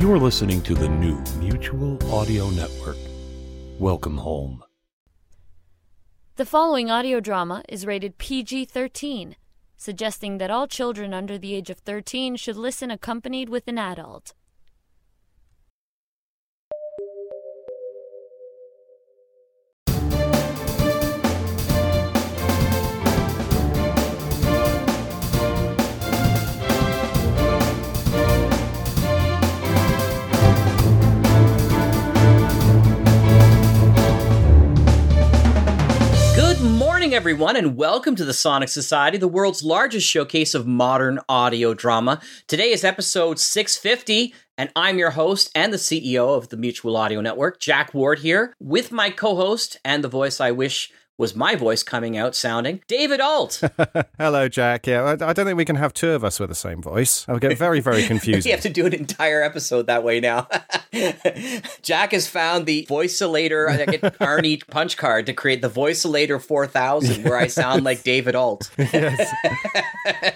You're listening to the new Mutual Audio Network. Welcome home. The following audio drama is rated PG 13, suggesting that all children under the age of 13 should listen accompanied with an adult. Morning, everyone, and welcome to the Sonic Society, the world's largest showcase of modern audio drama. Today is episode 650, and I'm your host and the CEO of the Mutual Audio Network, Jack Ward, here with my co host and the voice I wish was my voice coming out sounding, David Ault. Hello, Jack. Yeah, I, I don't think we can have two of us with the same voice. I'll get very, very confused. we have to do an entire episode that way now. Jack has found the voicelator, I get Arnie punch card to create the voicelator 4000 where I sound like David Ault. yes,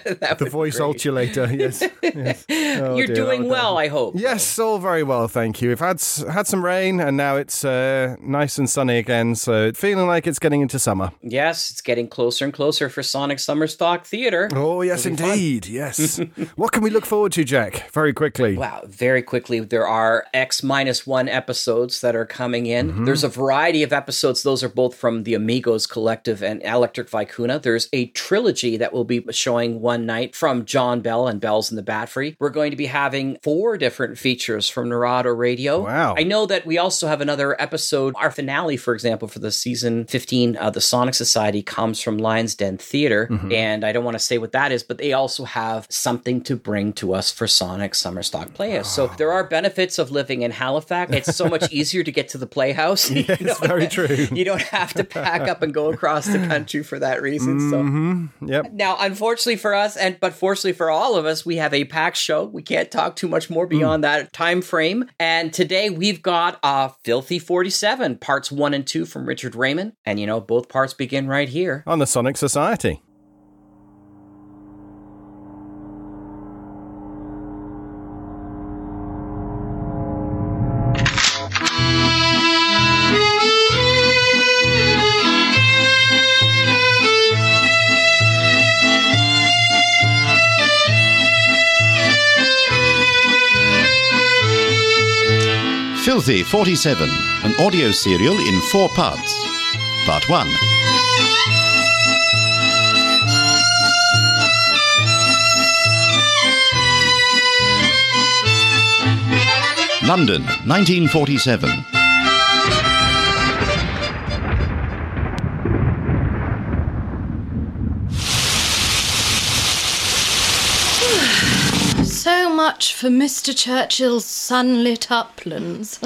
the would voice altulator. Yes, yes. Oh, You're dear, doing would- well, I hope. Yes, all very well, thank you. We've had had some rain, and now it's uh, nice and sunny again. So feeling like it's getting into summer. Yes, it's getting closer and closer for Sonic Summer Stock Theater. Oh yes, It'll fun. indeed. Yes. what can we look forward to, Jack? Very quickly. Wow, very quickly, there are X minus one episodes that are coming in. Mm-hmm. There's a variety of episodes. Those are both from the Amigos Collective and Electric Vicuna. There's a trilogy that will be showing one night from John Bell and Bells in the Bat Free. We're going to be having four different features from Narado Radio. Wow. I know that we also have another episode. Our finale, for example, for the season 15 of the Sonic Society comes from Lions Den Theater. Mm-hmm. And I don't want to say what that is, but they also have something to bring to us for Sonic Summer Stock Playhouse. So there are benefits of living in Halifax. It's so much easier to get to the Playhouse. You Yes, don't- very true. You don't have to pack up and go across the country for that reason. So Mm-hmm. Yep. now, unfortunately for us, and but fortunately for all of us, we have a packed show. We can't talk too much more beyond that time frame. And today we've got uh, Filthy 47, parts one and two from Richard Raymond. And you know, both parts begin right here. On the Sonic Society. Filthy 47, an audio serial in four parts. Part 1. London, 1947. So much for Mr. Churchill's sunlit uplands.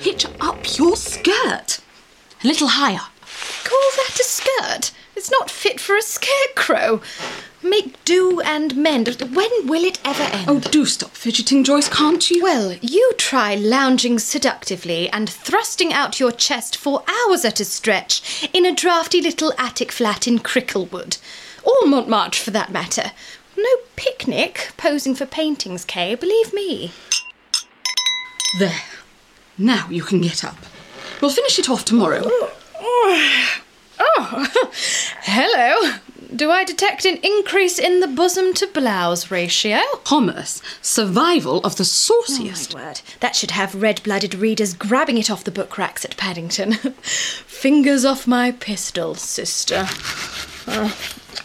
Hitch up your skirt. A little higher. Call that a skirt? It's not fit for a scarecrow. Make do and mend. When will it ever end? Oh, do stop fidgeting, Joyce, can't you? Well, you try lounging seductively and thrusting out your chest for hours at a stretch in a drafty little attic flat in Cricklewood. Or Montmartre, for that matter. No picnic posing for paintings, Kay, believe me. There. Now you can get up. We'll finish it off tomorrow. Oh. Oh, hello. Do I detect an increase in the bosom to blouse ratio? Commerce. Survival of the sauciest. My word, that should have red blooded readers grabbing it off the book racks at Paddington. Fingers off my pistol, sister. Uh,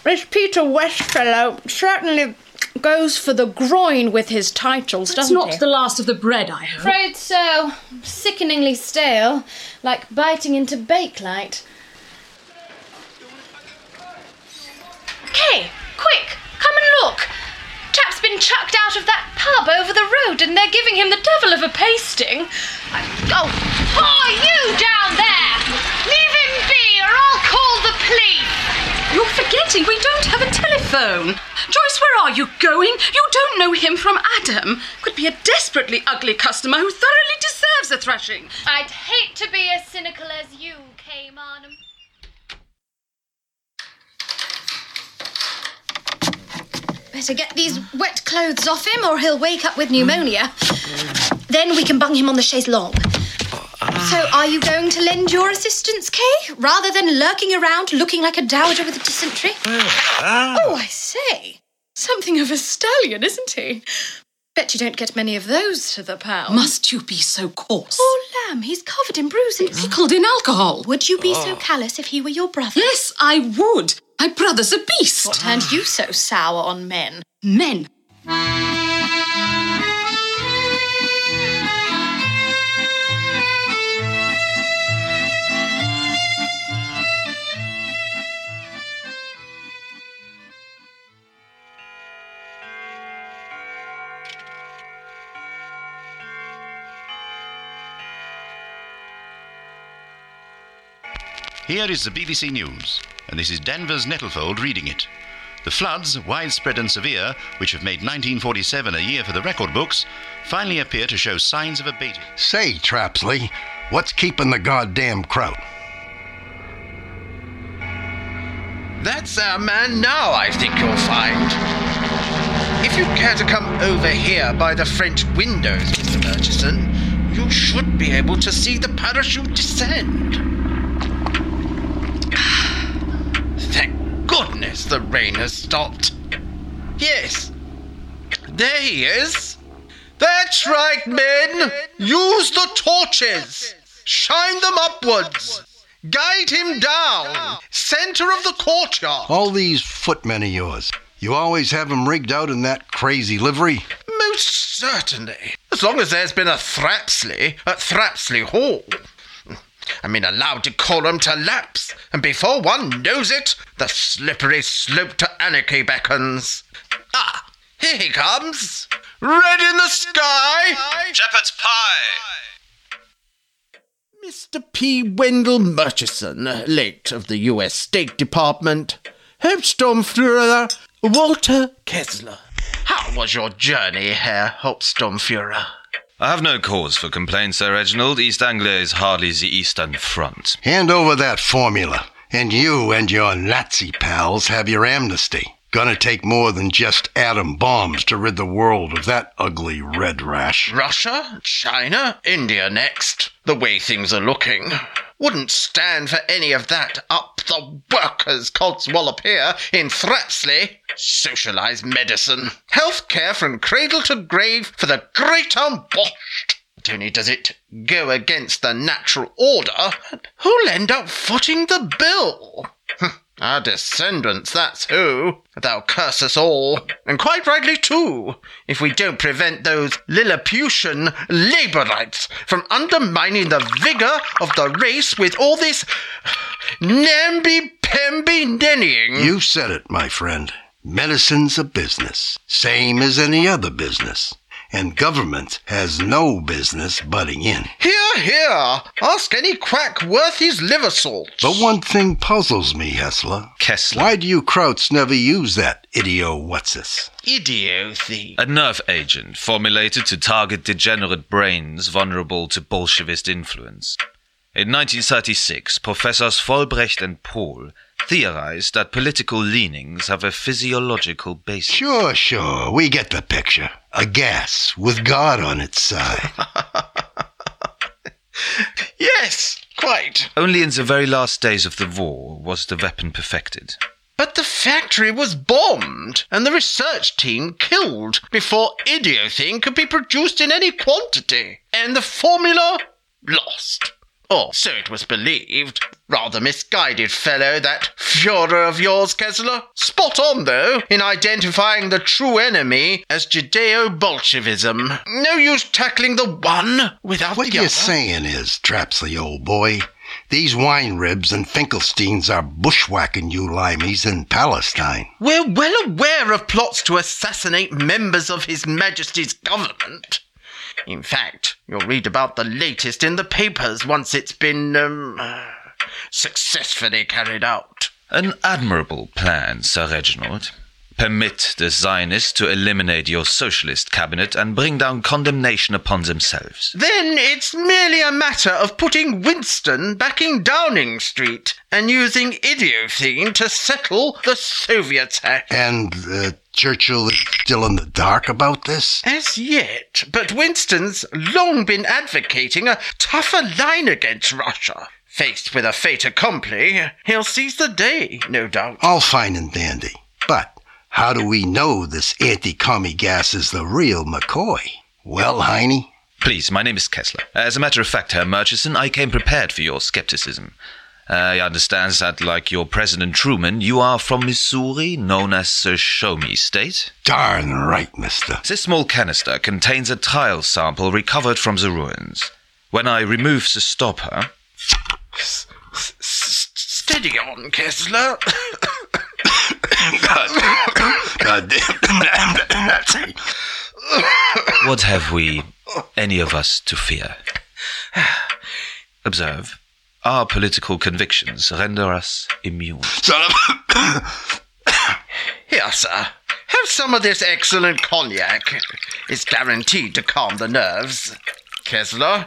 this Peter West fellow certainly goes for the groin with his titles, That's doesn't he? It's not he? the last of the bread, I hope. Afraid so. Sickeningly stale, like biting into bakelite. Kay, quick, come and look. Chap's been chucked out of that pub over the road and they're giving him the devil of a pasting. I, oh, hi, you down there! Leave him be or I'll call the police! You're forgetting we don't have a telephone. Joyce, where are you going? You don't know him from Adam. Could be a desperately ugly customer who thoroughly deserves a thrashing. I'd hate to be as cynical as you, Kay Marnham. Better get these wet clothes off him or he'll wake up with pneumonia. Then we can bung him on the chaise longue. So, are you going to lend your assistance, Kay? Rather than lurking around looking like a dowager with a dysentery? Ah. Oh, I say. Something of a stallion, isn't he? Bet you don't get many of those to the pound. Must you be so coarse? Poor lamb, he's covered in bruises. Pickled in alcohol. Would you be so oh. callous if he were your brother? Yes, I would. My brother's a beast. What turned you so sour on men? Men. Here is the BBC News, and this is Danvers Nettlefold reading it. The floods, widespread and severe, which have made 1947 a year for the record books, finally appear to show signs of abating. Say, Thrapsley, what's keeping the goddamn kraut? That's our man now, I think you'll find. If you care to come over here by the French windows, Mr. Murchison, you should be able to see the parachute descend. Thank goodness the rain has stopped. Yes, there he is. That's right, men. Use the torches. Shine them upwards. Guide him down. Center of the courtyard. All these footmen of yours, you always have 'em rigged out in that crazy livery? Most certainly. As long as there's been a Thrapsley at Thrapsley Hall. I mean, allow decorum to lapse, and before one knows it, the slippery slope to anarchy beckons. Ah, here he comes. Red in the sky. Shepherd's pie! Mr. P. Wendell Murchison, late of the U.S. State Department. Hauptsturmführer Walter Kessler. How was your journey, Herr Hauptsturmführer? I have no cause for complaint, Sir Reginald. East Anglia is hardly the Eastern Front. Hand over that formula, and you and your Nazi pals have your amnesty. Gonna take more than just atom bombs to rid the world of that ugly red rash. Russia, China, India next. The way things are looking. Wouldn't stand for any of that up the workers' codswallop here in Thrapsley. Socialised medicine. Healthcare from cradle to grave for the great unwashed. Not only does it go against the natural order, but who'll end up footing the bill? Our descendants, that's who. Thou curse us all, and quite rightly too, if we don't prevent those Lilliputian Labourites from undermining the vigour of the race with all this namby-pamby nennying. You said it, my friend. Medicine's a business, same as any other business. And government has no business butting in. Here, here! Ask any quack worth his liver salt. But one thing puzzles me, Hessler. Kessler. Why do you Krauts never use that idio what's Idiocy. A nerve agent formulated to target degenerate brains vulnerable to Bolshevist influence. In 1936, Professors Vollbrecht and Pohl theorized that political leanings have a physiological basis. Sure, sure. We get the picture. A gas with God on its side. Yes, quite. Only in the very last days of the war was the weapon perfected. But the factory was bombed and the research team killed before Idiothene could be produced in any quantity. And the formula lost. Or so it was believed. Rather misguided fellow, that Führer of yours, Kessler. Spot on, though, in identifying the true enemy as Judeo Bolshevism. No use tackling the one without What the you're saying is, Thrapsley, old boy, these wine ribs and Finkelsteins are bushwhacking you limeys in Palestine. We're well aware of plots to assassinate members of His Majesty's government. In fact, you'll read about the latest in the papers once it's been, um, successfully carried out. An admirable plan, Sir Reginald. Permit the Zionists to eliminate your socialist cabinet and bring down condemnation upon themselves. Then it's merely a matter of putting Winston back in Downing Street and using Idiothene to settle the Soviets act. And uh, Churchill is still in the dark about this? As yet, but Winston's long been advocating a tougher line against Russia. Faced with a fait accompli, he'll seize the day, no doubt. All fine and dandy. But how do we know this anti-commie gas is the real McCoy? Well, Heine? Please, my name is Kessler. As a matter of fact, Herr Murchison, I came prepared for your skepticism. Uh, I understand that, like your President Truman, you are from Missouri, known as the Show Me State. Darn right, mister. This small canister contains a tile sample recovered from the ruins. When I remove the stopper. S- s- steady on, Kessler. God, God damn. Nazi. What have we, any of us, to fear? Observe. Our political convictions render us immune. Son of Here, sir. Have some of this excellent cognac. It's guaranteed to calm the nerves. Kessler,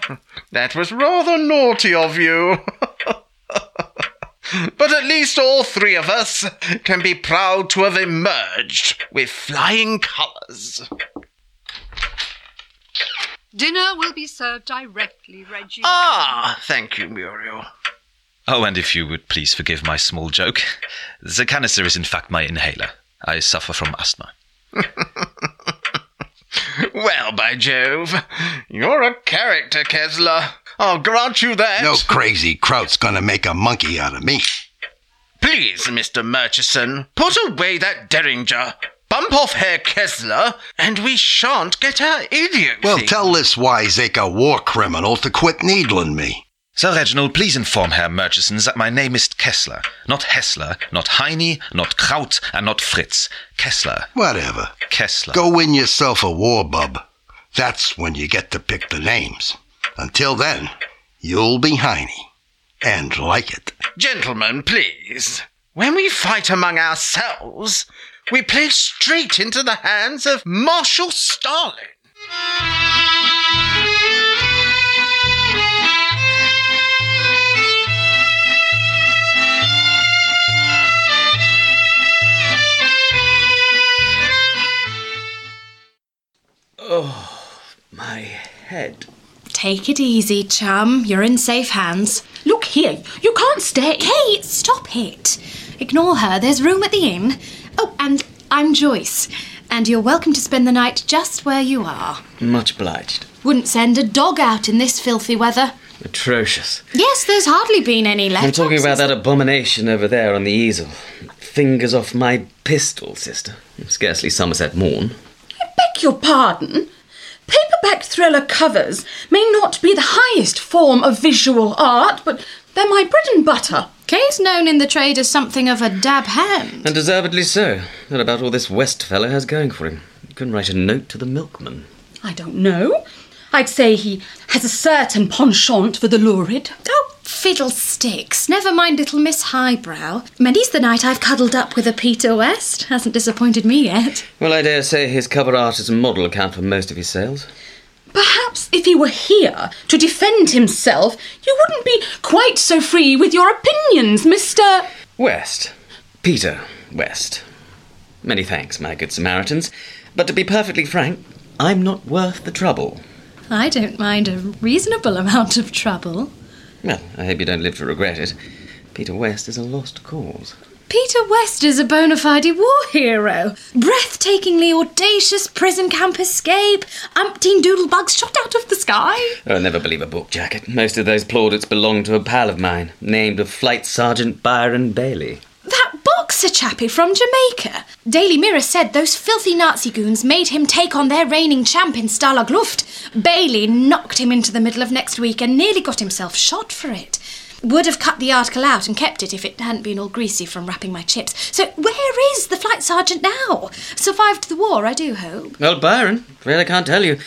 that was rather naughty of you. but at least all three of us can be proud to have emerged with flying colours. Dinner will be served directly, Reggie. Ah, thank you, Muriel. Oh, and if you would please forgive my small joke, the canister is in fact my inhaler. I suffer from asthma. Well, by Jove, you're a character, Kessler. I'll grant you that. No crazy Kraut's gonna make a monkey out of me. Please, Mr. Murchison, put away that derringer. Bump off Herr Kessler, and we shan't get our idiot. Well, tell this wiseacre war criminal to quit needling me. Sir Reginald, please inform Herr Murchison that my name is Kessler, not Hessler, not Heine, not Kraut, and not Fritz. Kessler. Whatever. Kessler. Go win yourself a war bub. That's when you get to pick the names. Until then, you'll be Heine. And like it. Gentlemen, please. When we fight among ourselves, we play straight into the hands of Marshal Stalin. Oh, my head. Take it easy, chum. You're in safe hands. Look here, you can't stay. Kay, stop it. Ignore her. There's room at the inn. Oh, and I'm Joyce. And you're welcome to spend the night just where you are. Much obliged. Wouldn't send a dog out in this filthy weather. Atrocious. Yes, there's hardly been any left. I'm talking about that abomination over there on the easel. Fingers off my pistol, sister. Scarcely Somerset Maugham. I beg your pardon. Paperback thriller covers may not be the highest form of visual art, but they're my bread and butter. Kay's known in the trade as something of a dab hand. And deservedly so. What about all this West fellow has going for him? You can write a note to the milkman. I don't know. I'd say he has a certain penchant for the lurid. Oh, fiddlesticks. Never mind little Miss Highbrow. Many's the night I've cuddled up with a Peter West. Hasn't disappointed me yet. Well, I dare say his cover art and model account for most of his sales. Perhaps if he were here to defend himself, you wouldn't be quite so free with your opinions, Mr. West. Peter West. Many thanks, my good Samaritans. But to be perfectly frank, I'm not worth the trouble. I don't mind a reasonable amount of trouble. Well, I hope you don't live to regret it. Peter West is a lost cause. Peter West is a bona fide war hero. Breathtakingly audacious prison camp escape. Umpteen doodlebugs shot out of the sky. Oh, never believe a book jacket. Most of those plaudits belong to a pal of mine, named Flight Sergeant Byron Bailey. That boxer chappie from Jamaica. Daily Mirror said those filthy Nazi goons made him take on their reigning champ in Stalag Luft. Bailey knocked him into the middle of next week and nearly got himself shot for it. Would have cut the article out and kept it if it hadn't been all greasy from wrapping my chips. So where is the flight sergeant now? Survived the war, I do hope. Well, Byron, really can't tell you.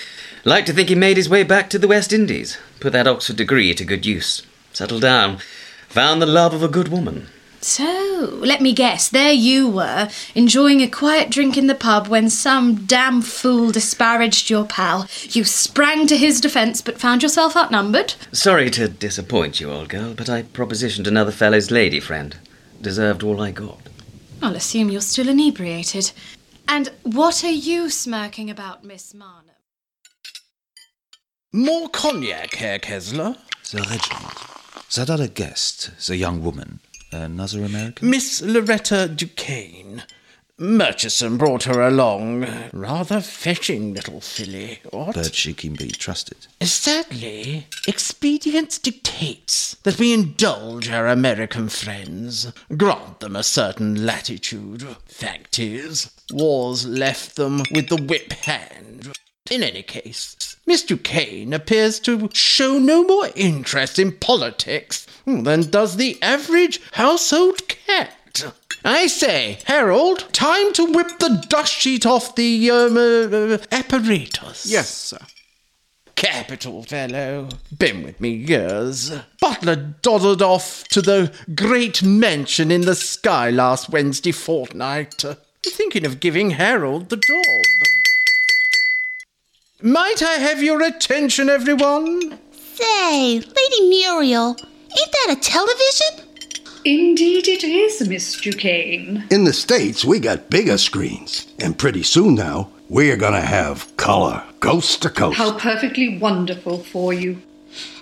Like to think he made his way back to the West Indies, put that Oxford degree to good use, settled down, found the love of a good woman. So, let me guess, there you were, enjoying a quiet drink in the pub when some damn fool disparaged your pal. You sprang to his defence but found yourself outnumbered. Sorry to disappoint you, old girl, but I propositioned another fellow's lady friend. Deserved all I got. I'll assume you're still inebriated. And what are you smirking about, Miss Marnham? More cognac, Herr Kessler? Sir Reginald. That other guest, the young woman, Uh, another American? Miss Loretta Duquesne. Murchison brought her along. Rather fetching little filly, what? But she can be trusted. Sadly, expedience dictates that we indulge our American friends, grant them a certain latitude. Fact is, wars left them with the whip hand. In any case, Miss Duquesne appears to show no more interest in politics than does the average household cat. I say, Harold, time to whip the dust sheet off the um, uh, apparatus. Yes, sir. Capital fellow. Been with me years. Butler doddered off to the great mansion in the sky last Wednesday fortnight. Thinking of giving Harold the job. Might I have your attention, everyone? Say, Lady Muriel, ain't that a television? Indeed it is, Miss Duquesne. In the States, we got bigger screens. And pretty soon now, we're gonna have color, coast to coast. How perfectly wonderful for you. And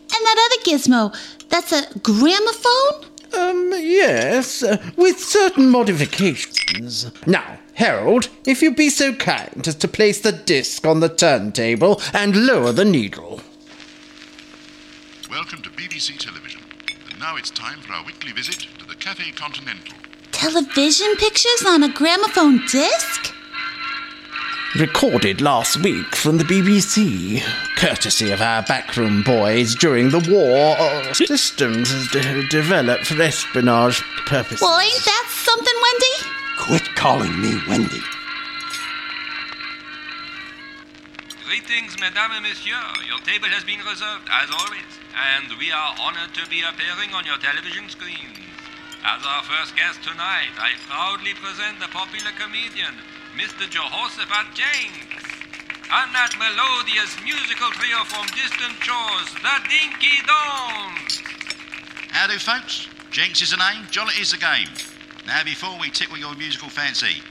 that other gizmo, that's a gramophone? Um, yes, uh, with certain modifications. Now, Harold, if you be so kind as to place the disc on the turntable and lower the needle. Welcome to BBC Television. And now it's time for our weekly visit to the Cafe Continental. Television pictures on a gramophone disc? Recorded last week from the BBC, courtesy of our backroom boys during the war. Systems de- developed for espionage purposes. Well, ain't that something, Wendy? Quit calling me Wendy. Greetings, Madame and Monsieur. Your table has been reserved, as always, and we are honored to be appearing on your television screens. As our first guest tonight, I proudly present the popular comedian, Mr. Jehoshaphat Jenks, and that melodious musical trio from distant shores, the Dinky Dongs. Howdy, folks. Jenks is the name, Jollity is the game. Now, before we tickle your musical fancy,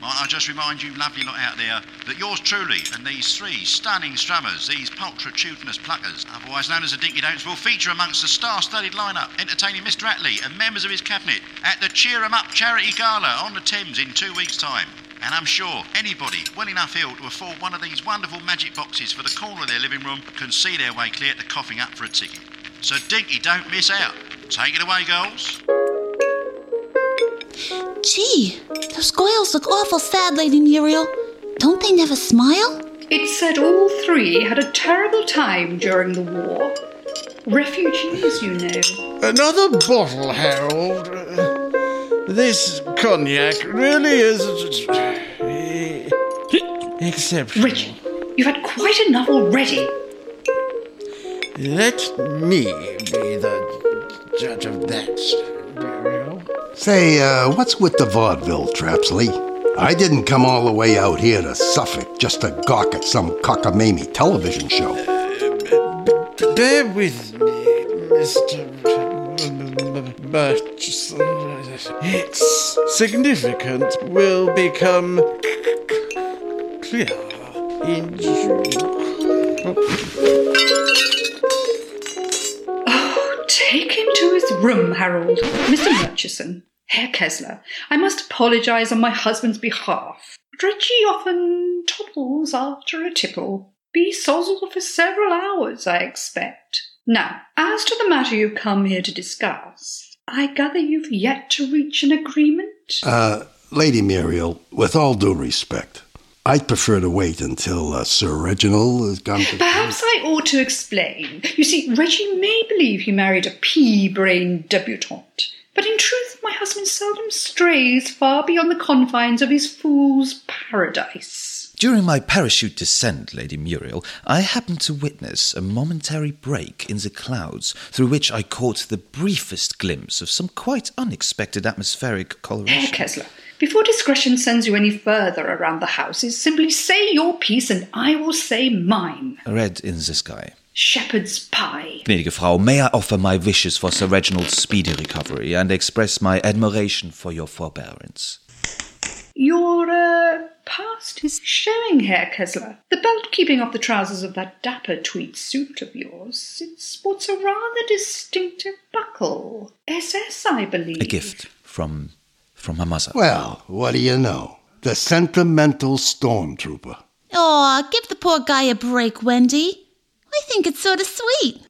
might I just remind you, lovely lot out there, that yours truly and these three stunning strummers, these pulchritudinous pluckers, otherwise known as the Dinky Donks, will feature amongst the star-studded lineup, entertaining Mr. Attlee and members of his cabinet at the Cheer 'em Up Charity Gala on the Thames in two weeks' time. And I'm sure anybody well enough ill to afford one of these wonderful magic boxes for the corner of their living room can see their way clear to coughing up for a ticket. So Dinky, don't miss out. Take it away, girls. Gee, those goyles look awful sad, Lady Muriel. Don't they never smile? It's said all three had a terrible time during the war. Refugees, you know. Another bottle, Harold. This cognac really is exceptional. Richard, you've had quite enough already. Let me be the judge of that, Muriel. Say, uh, what's with the vaudeville, Thrapsley? I didn't come all the way out here to Suffolk just to gawk at some cockamamie television show. Bear with me, Mr. Murchison. Its significance will become clear in Oh, take him to his room, Harold. Mr. Murchison. Herr Kessler, I must apologise on my husband's behalf. Reggie often topples after a tipple. Be sozzled for several hours, I expect. Now, as to the matter you've come here to discuss, I gather you've yet to reach an agreement? Uh, Lady Muriel, with all due respect, I'd prefer to wait until uh, Sir Reginald has gone to. Perhaps I ought to explain. You see, Reggie may believe he married a pea-brained debutante, but in truth my husband seldom strays far beyond the confines of his fool's paradise. During my parachute descent, Lady Muriel, I happened to witness a momentary break in the clouds through which I caught the briefest glimpse of some quite unexpected atmospheric coloration. Herr coloration. Kessler, before discretion sends you any further around the houses, simply say your piece and I will say mine. Red in the sky. Shepherd's pie. Gnädige Frau, may I offer my wishes for Sir Reginald's speedy recovery and express my admiration for your forbearance? Your uh, past is showing, Herr Kessler. The belt keeping off the trousers of that dapper tweed suit of yours. It sports a rather distinctive buckle. SS, I believe. A gift from from my mother. Well, what do you know? The sentimental stormtrooper. Aw, give the poor guy a break, Wendy. I think it's sort of sweet.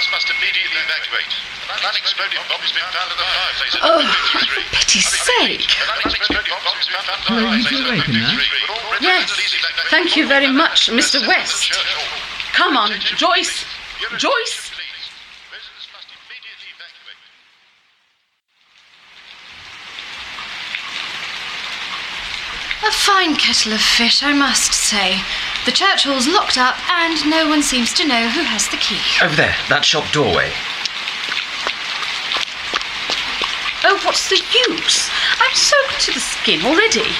All must immediately evacuate. An unexploded bomb has been found in the fireplace at Oh, 53. for pity's sake. An unexploded bomb has been found in the Hello, you fireplace two at awake number in there? 53. Yes, residents please evacuate thank you very much, Mr. West. Come on, Joyce! Joyce! Residents must immediately evacuate. A fine kettle of fish, I must say. The church hall's locked up, and no one seems to know who has the key. Over there, that shop doorway. Oh, what's the use? I'm soaked to the skin already.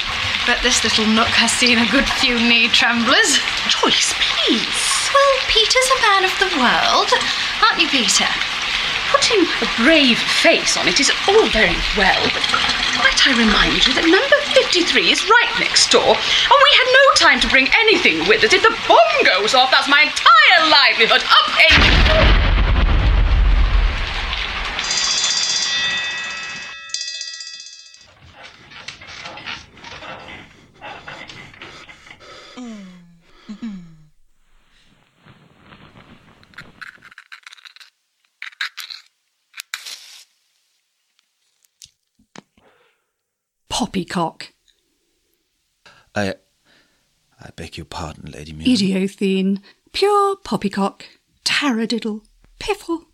But this little nook has seen a good few knee tremblers. Joyce, please. Well, Peter's a man of the world, aren't you, Peter? Putting a brave face on it is all very well, but might I remind you that number 53 is right next door, and we had no time to bring anything with us. If the bomb goes off, that's my entire livelihood upended. Poppycock. I I beg your pardon, Lady Muriel. Idiothene, pure poppycock, taradiddle, piffle.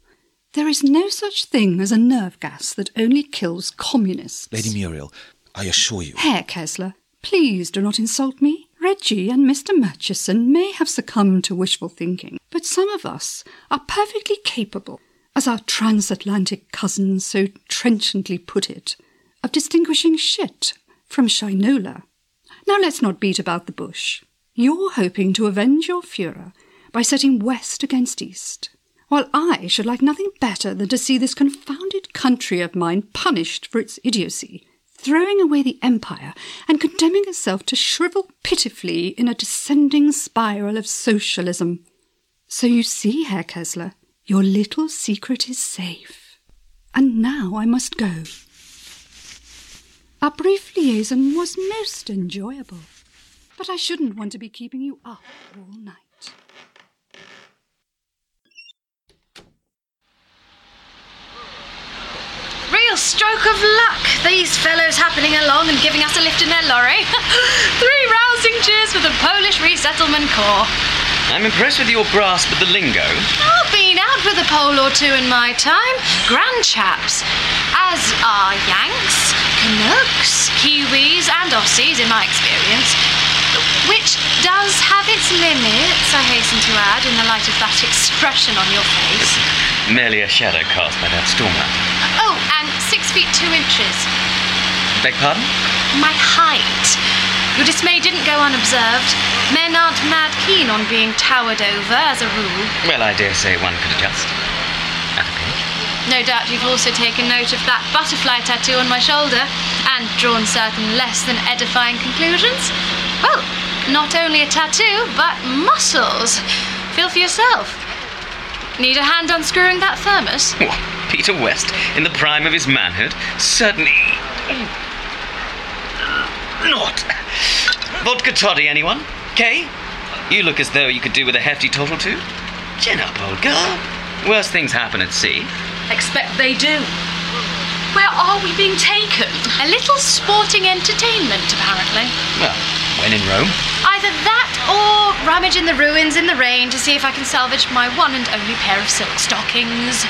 There is no such thing as a nerve gas that only kills communists. Lady Muriel, I assure you. Herr Kessler, please do not insult me. Reggie and Mr. Murchison may have succumbed to wishful thinking, but some of us are perfectly capable, as our transatlantic cousins so trenchantly put it, of distinguishing shit from shinola. Now let's not beat about the bush. You're hoping to avenge your Führer by setting West against East, while I should like nothing better than to see this confounded country of mine punished for its idiocy, throwing away the empire and condemning itself to shrivel pitifully in a descending spiral of socialism. So you see, Herr Kessler, your little secret is safe. And now I must go. Our brief liaison was most enjoyable, but I shouldn't want to be keeping you up all night. Real stroke of luck, these fellows happening along and giving us a lift in their lorry. Three rousing cheers for the Polish Resettlement Corps. I'm impressed with your grasp of the lingo. I've been out with a pole or two in my time. Grand chaps. As are Yanks, Canucks, Kiwis, and Aussies, in my experience. Which does have its limits, I hasten to add, in the light of that expression on your face. Merely a shadow cast by that stormer. Oh, and six feet two inches. Beg pardon? My height. Your dismay didn't go unobserved. Men aren't mad keen on being towered over, as a rule. Well, I dare say one could adjust. At a pinch. No doubt you've also taken note of that butterfly tattoo on my shoulder and drawn certain less than edifying conclusions. Well, not only a tattoo, but muscles. Feel for yourself. Need a hand unscrewing that thermos? What? Peter West, in the prime of his manhood? Certainly. Oh, Not. Vodka toddy, anyone? Kay? You look as though you could do with a hefty tot too. two. Chin up, old girl. Worse things happen at sea. Expect they do. Where are we being taken? A little sporting entertainment, apparently. Well, when in Rome. Either that or rummage in the ruins in the rain to see if I can salvage my one and only pair of silk stockings.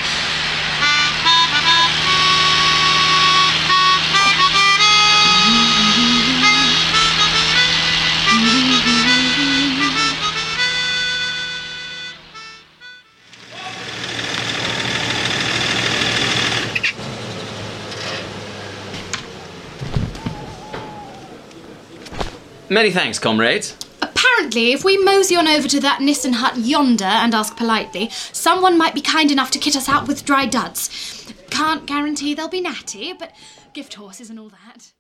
Many thanks, comrades. Apparently, if we mosey on over to that Nissen hut yonder and ask politely, someone might be kind enough to kit us out with dry duds. Can't guarantee they'll be natty, but gift horses and all that.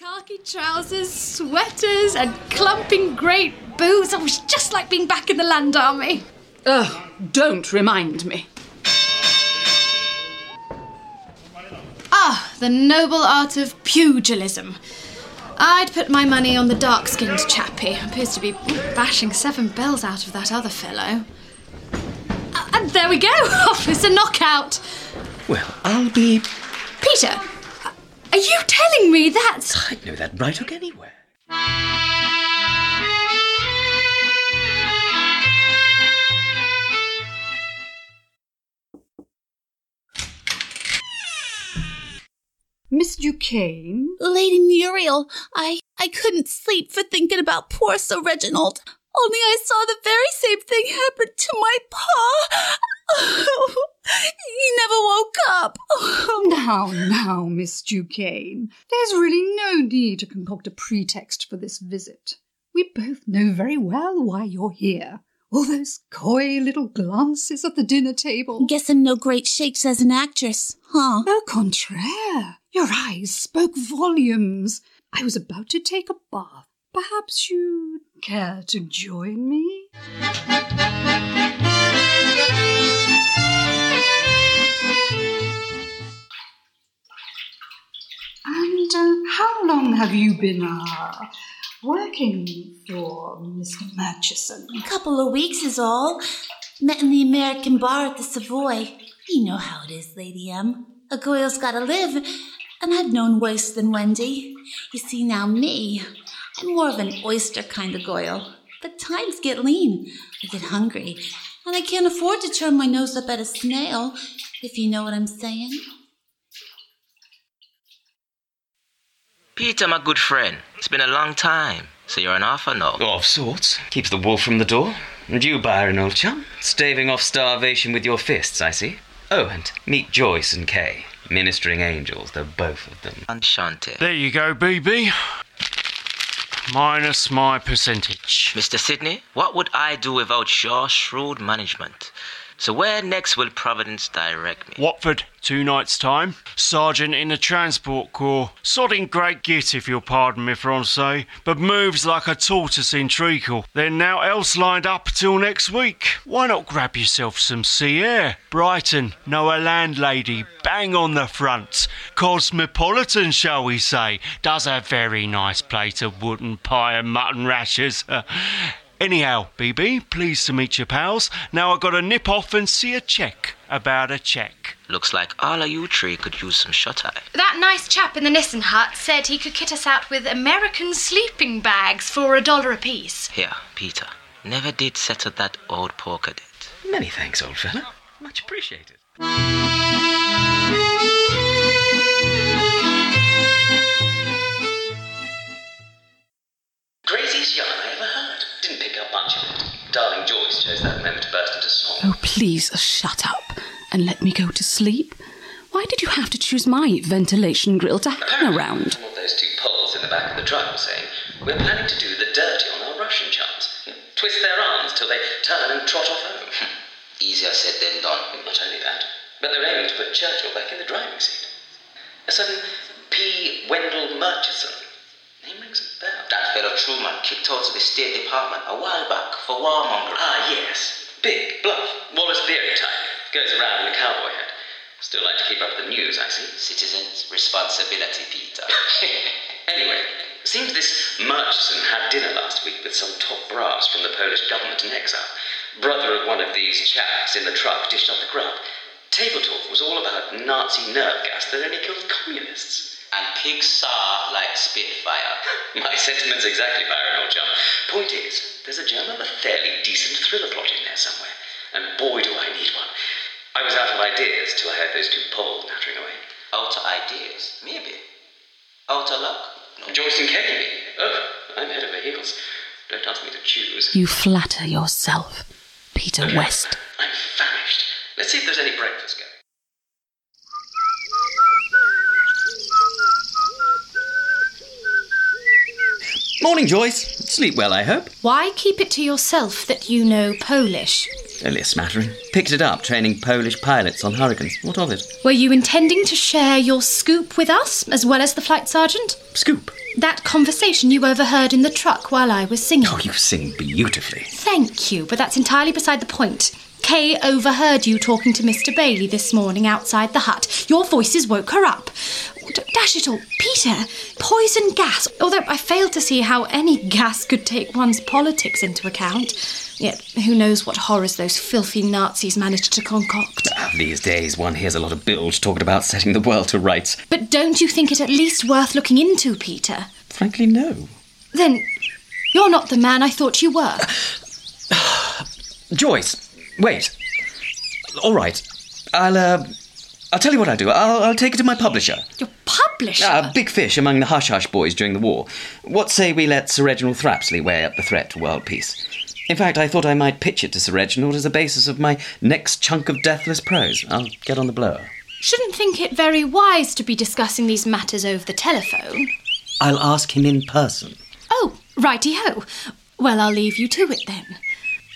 Khaki trousers, sweaters, and clumping great boots. Oh, was just like being back in the land army. Ugh, don't remind me. Ah, the noble art of pugilism. I'd put my money on the dark skinned chappie. Appears to be bashing seven bells out of that other fellow. Uh, and there we go! It's a knockout! Well, I'll be. Peter, are you telling me that? I'd know that right hook anywhere. Miss Duquesne? Lady Muriel, I I couldn't sleep for thinking about poor Sir Reginald. Only I saw the very same thing happen to my pa. Oh, he never woke up. Now, now, Miss Duquesne, there's really no need to concoct a pretext for this visit. We both know very well why you're here. All those coy little glances at the dinner table. Guess I'm no great shakes as an actress, huh? Au contraire, your eyes spoke volumes. I was about to take a bath. Perhaps you'd care to join me? And uh, how long have you been uh, working for Mr. Murchison? A couple of weeks is all. Met in the American bar at the Savoy. You know how it is, Lady M. A girl's gotta live, and I've known worse than Wendy. You see, now me, I'm more of an oyster kind of goyle. But times get lean, I get hungry, and I can't afford to turn my nose up at a snail, if you know what I'm saying. Peter, my good friend, it's been a long time. So you're an offer no? Oh, of sorts. Keeps the wolf from the door. And you, Byron, old chum, staving off starvation with your fists, I see. Oh, and meet Joyce and Kay, ministering angels, they're both of them. Enchanted. There you go, BB. Minus my percentage. Mr. Sidney, what would I do without your shrewd management? So where next will Providence direct me? Watford, two nights' time. Sergeant in the Transport Corps. Sodding great git, if you'll pardon me, Francais, but moves like a tortoise in treacle. Then now else lined up till next week. Why not grab yourself some sea air? Brighton, know a landlady, bang on the front. Cosmopolitan, shall we say? Does a very nice plate of wooden pie and mutton rashers. Anyhow, BB, pleased to meet you, pals. Now I've got to nip off and see a check about a check. Looks like all of you three could use some shut eye. That nice chap in the Nissen hut said he could kit us out with American sleeping bags for a dollar apiece. Here, Peter. Never did settle that old poker debt. Many thanks, old fella. Much appreciated. Craziest yarn Darling Joyce chose that moment to burst into song. Oh, please shut up and let me go to sleep. Why did you have to choose my ventilation grill to hang around? What those two poles in the back of the truck were saying, we're planning to do the dirty on our Russian chums. Twist their arms till they turn and trot off home. Hmm. Easier said than done. Not only that, but they're aiming to put Churchill back in the driving seat. A certain P. Wendell Murchison. Name rings a fellow Truman kicked out of the State Department a while back for warmongering. Ah, yes. Big, bluff, Wallace Beery type. Goes around in a cowboy hat. Still like to keep up the news, I see. Citizens' responsibility, Peter. anyway, seems this Murchison had dinner last week with some top brass from the Polish government in exile. Brother of one of these chaps in the truck dished up the grub. table talk was all about Nazi nerve gas that only killed communists. And pigs are like Spitfire. My sentiments exactly, Byron, old chum. Point is, there's a gem of a fairly decent thriller plot in there somewhere. And boy, do I need one. I was out of ideas till I heard those two poles nattering away. Out of ideas, maybe. Out of luck. Joyce and Kay, you mean? Oh, I'm head over heels. Don't ask me to choose. You flatter yourself, Peter West. I'm famished. Let's see if there's any breakfast Morning, Joyce. Sleep well, I hope. Why keep it to yourself that you know Polish? Only a smattering. Picked it up training Polish pilots on hurricanes. What of it? Were you intending to share your scoop with us, as well as the flight sergeant? Scoop? That conversation you overheard in the truck while I was singing. Oh, you sing beautifully. Thank you, but that's entirely beside the point. Kay overheard you talking to Mr. Bailey this morning outside the hut. Your voices woke her up. D- Dash it all, Peter, poison gas. Although I fail to see how any gas could take one's politics into account. Yet, who knows what horrors those filthy Nazis managed to concoct. These days, one hears a lot of bilge talking about setting the world to rights. But don't you think it at least worth looking into, Peter? Frankly, no. Then, you're not the man I thought you were. Joyce, wait. All right. I'll, uh, I'll tell you what I'll do. I'll, I'll take it to my publisher. Your publisher? A big fish among the hush hush boys during the war. What say we let Sir Reginald Thrapsley weigh up the threat to world peace? In fact, I thought I might pitch it to Sir Reginald as a basis of my next chunk of deathless prose. I'll get on the blower. Shouldn't think it very wise to be discussing these matters over the telephone. I'll ask him in person. Oh, righty ho. Well, I'll leave you to it then.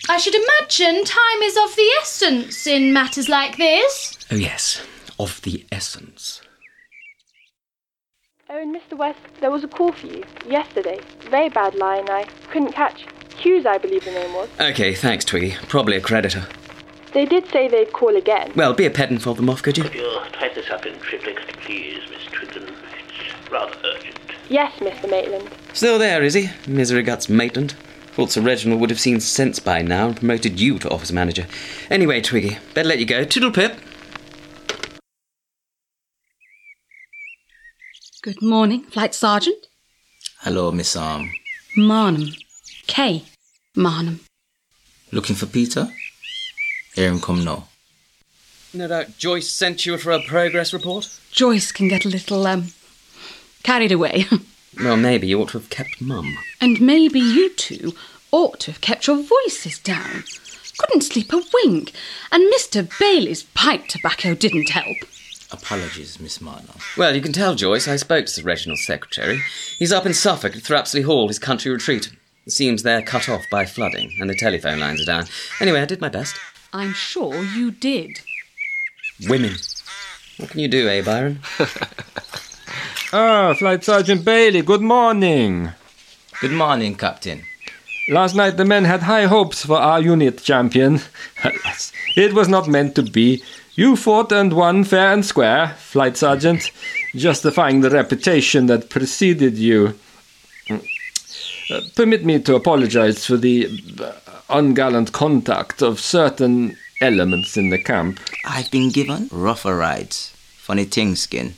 I should imagine time is of the essence in matters like this. Oh, yes, of the essence. Oh, and Mr. West, there was a call for you yesterday. Very bad line. I couldn't catch. Hughes, I believe the name was. Okay, thanks, Twiggy. Probably a creditor. They did say they'd call again. Well, be a pet and fold them off, could you? You type this up in triplicks, please, Miss Twiddon. It's rather urgent. Yes, Mr. Maitland. Still there, is he? Misery guts Maitland. Thought Sir Reginald would have seen sense by now and promoted you to office manager. Anyway, Twiggy, better let you go. Toodle pip. Good morning, Flight Sergeant. Hello, Miss Arm. Marnham. Kay Marnham. Looking for Peter? Here him come now. No doubt Joyce sent you for a progress report? Joyce can get a little, um, carried away. Well, maybe you ought to have kept mum. and maybe you two ought to have kept your voices down. Couldn't sleep a wink, and Mr. Bailey's pipe tobacco didn't help. Apologies, Miss Marner. Well, you can tell Joyce I spoke to the Reginald's secretary. He's up in Suffolk at Thrapsley Hall, his country retreat. It seems they're cut off by flooding, and the telephone lines are down. Anyway, I did my best. I'm sure you did. Women. What can you do, eh, Byron? Ah, Flight Sergeant Bailey, good morning. Good morning, Captain. Last night the men had high hopes for our unit champion. Alas, it was not meant to be. You fought and won fair and square, Flight Sergeant, justifying the reputation that preceded you. Uh, permit me to apologize for the uh, ungallant conduct of certain elements in the camp. I've been given rougher rides. Funny thing, Skin.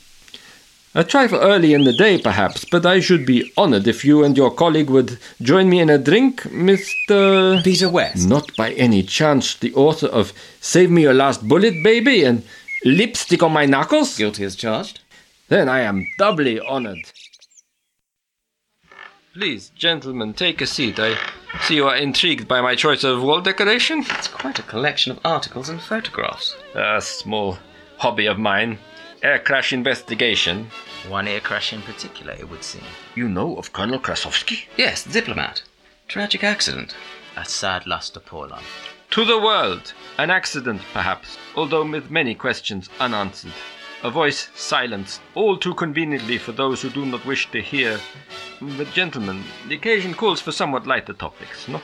A trifle early in the day, perhaps, but I should be honored if you and your colleague would join me in a drink, Mr. Peter West. Not by any chance the author of Save Me Your Last Bullet, Baby, and Lipstick on My Knuckles? Guilty as charged. Then I am doubly honored. Please, gentlemen, take a seat. I see you are intrigued by my choice of wall decoration. It's quite a collection of articles and photographs. A small hobby of mine. Air crash investigation. One air crash in particular, it would seem. You know of Colonel Krasovsky? Yes, diplomat. Tragic accident. A sad loss to Poland. To the world. An accident, perhaps, although with many questions unanswered. A voice silenced, all too conveniently for those who do not wish to hear. But, gentlemen, the occasion calls for somewhat lighter topics, no?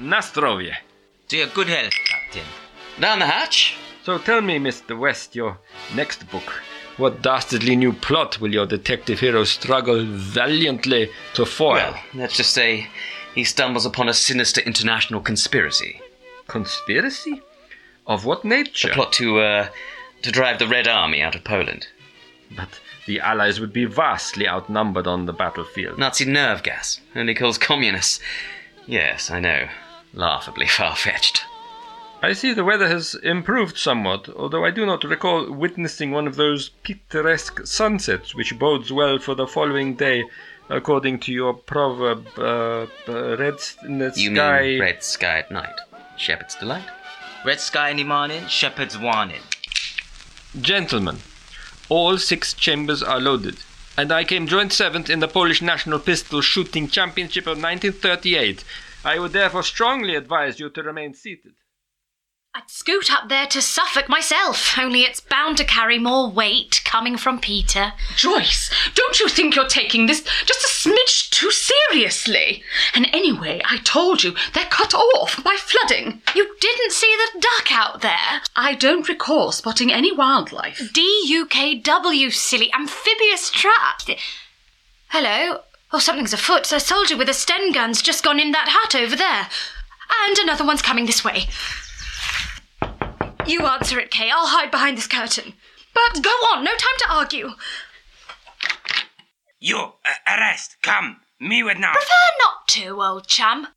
Nastrovie. To your good health, Captain. Down the hatch. So tell me, Mr. West, your next book. What dastardly new plot will your detective hero struggle valiantly to foil? Well, let's just say he stumbles upon a sinister international conspiracy. Conspiracy? Of what nature? The plot to, uh, to drive the Red Army out of Poland. But the Allies would be vastly outnumbered on the battlefield. Nazi nerve gas. Only kills communists. Yes, I know. Laughably far fetched. I see the weather has improved somewhat, although I do not recall witnessing one of those picturesque sunsets which bodes well for the following day, according to your proverb, uh, uh, red s- in the You sky. mean red sky at night? Shepherd's delight? Red sky in the morning, shepherd's warning. Gentlemen, all six chambers are loaded, and I came joint seventh in the Polish National Pistol Shooting Championship of 1938. I would therefore strongly advise you to remain seated. I'd scoot up there to Suffolk myself, only it's bound to carry more weight coming from Peter. Joyce, don't you think you're taking this just a smidge too seriously? And anyway, I told you they're cut off by flooding. You didn't see the duck out there? I don't recall spotting any wildlife. D-U-K-W, silly amphibious trap. Hello? Oh, something's afoot. A soldier with a Sten gun's just gone in that hut over there. And another one's coming this way. You answer it, Kay. I'll hide behind this curtain. But go on, no time to argue. You, uh, arrest, come, me with now. Prefer not to, old chum.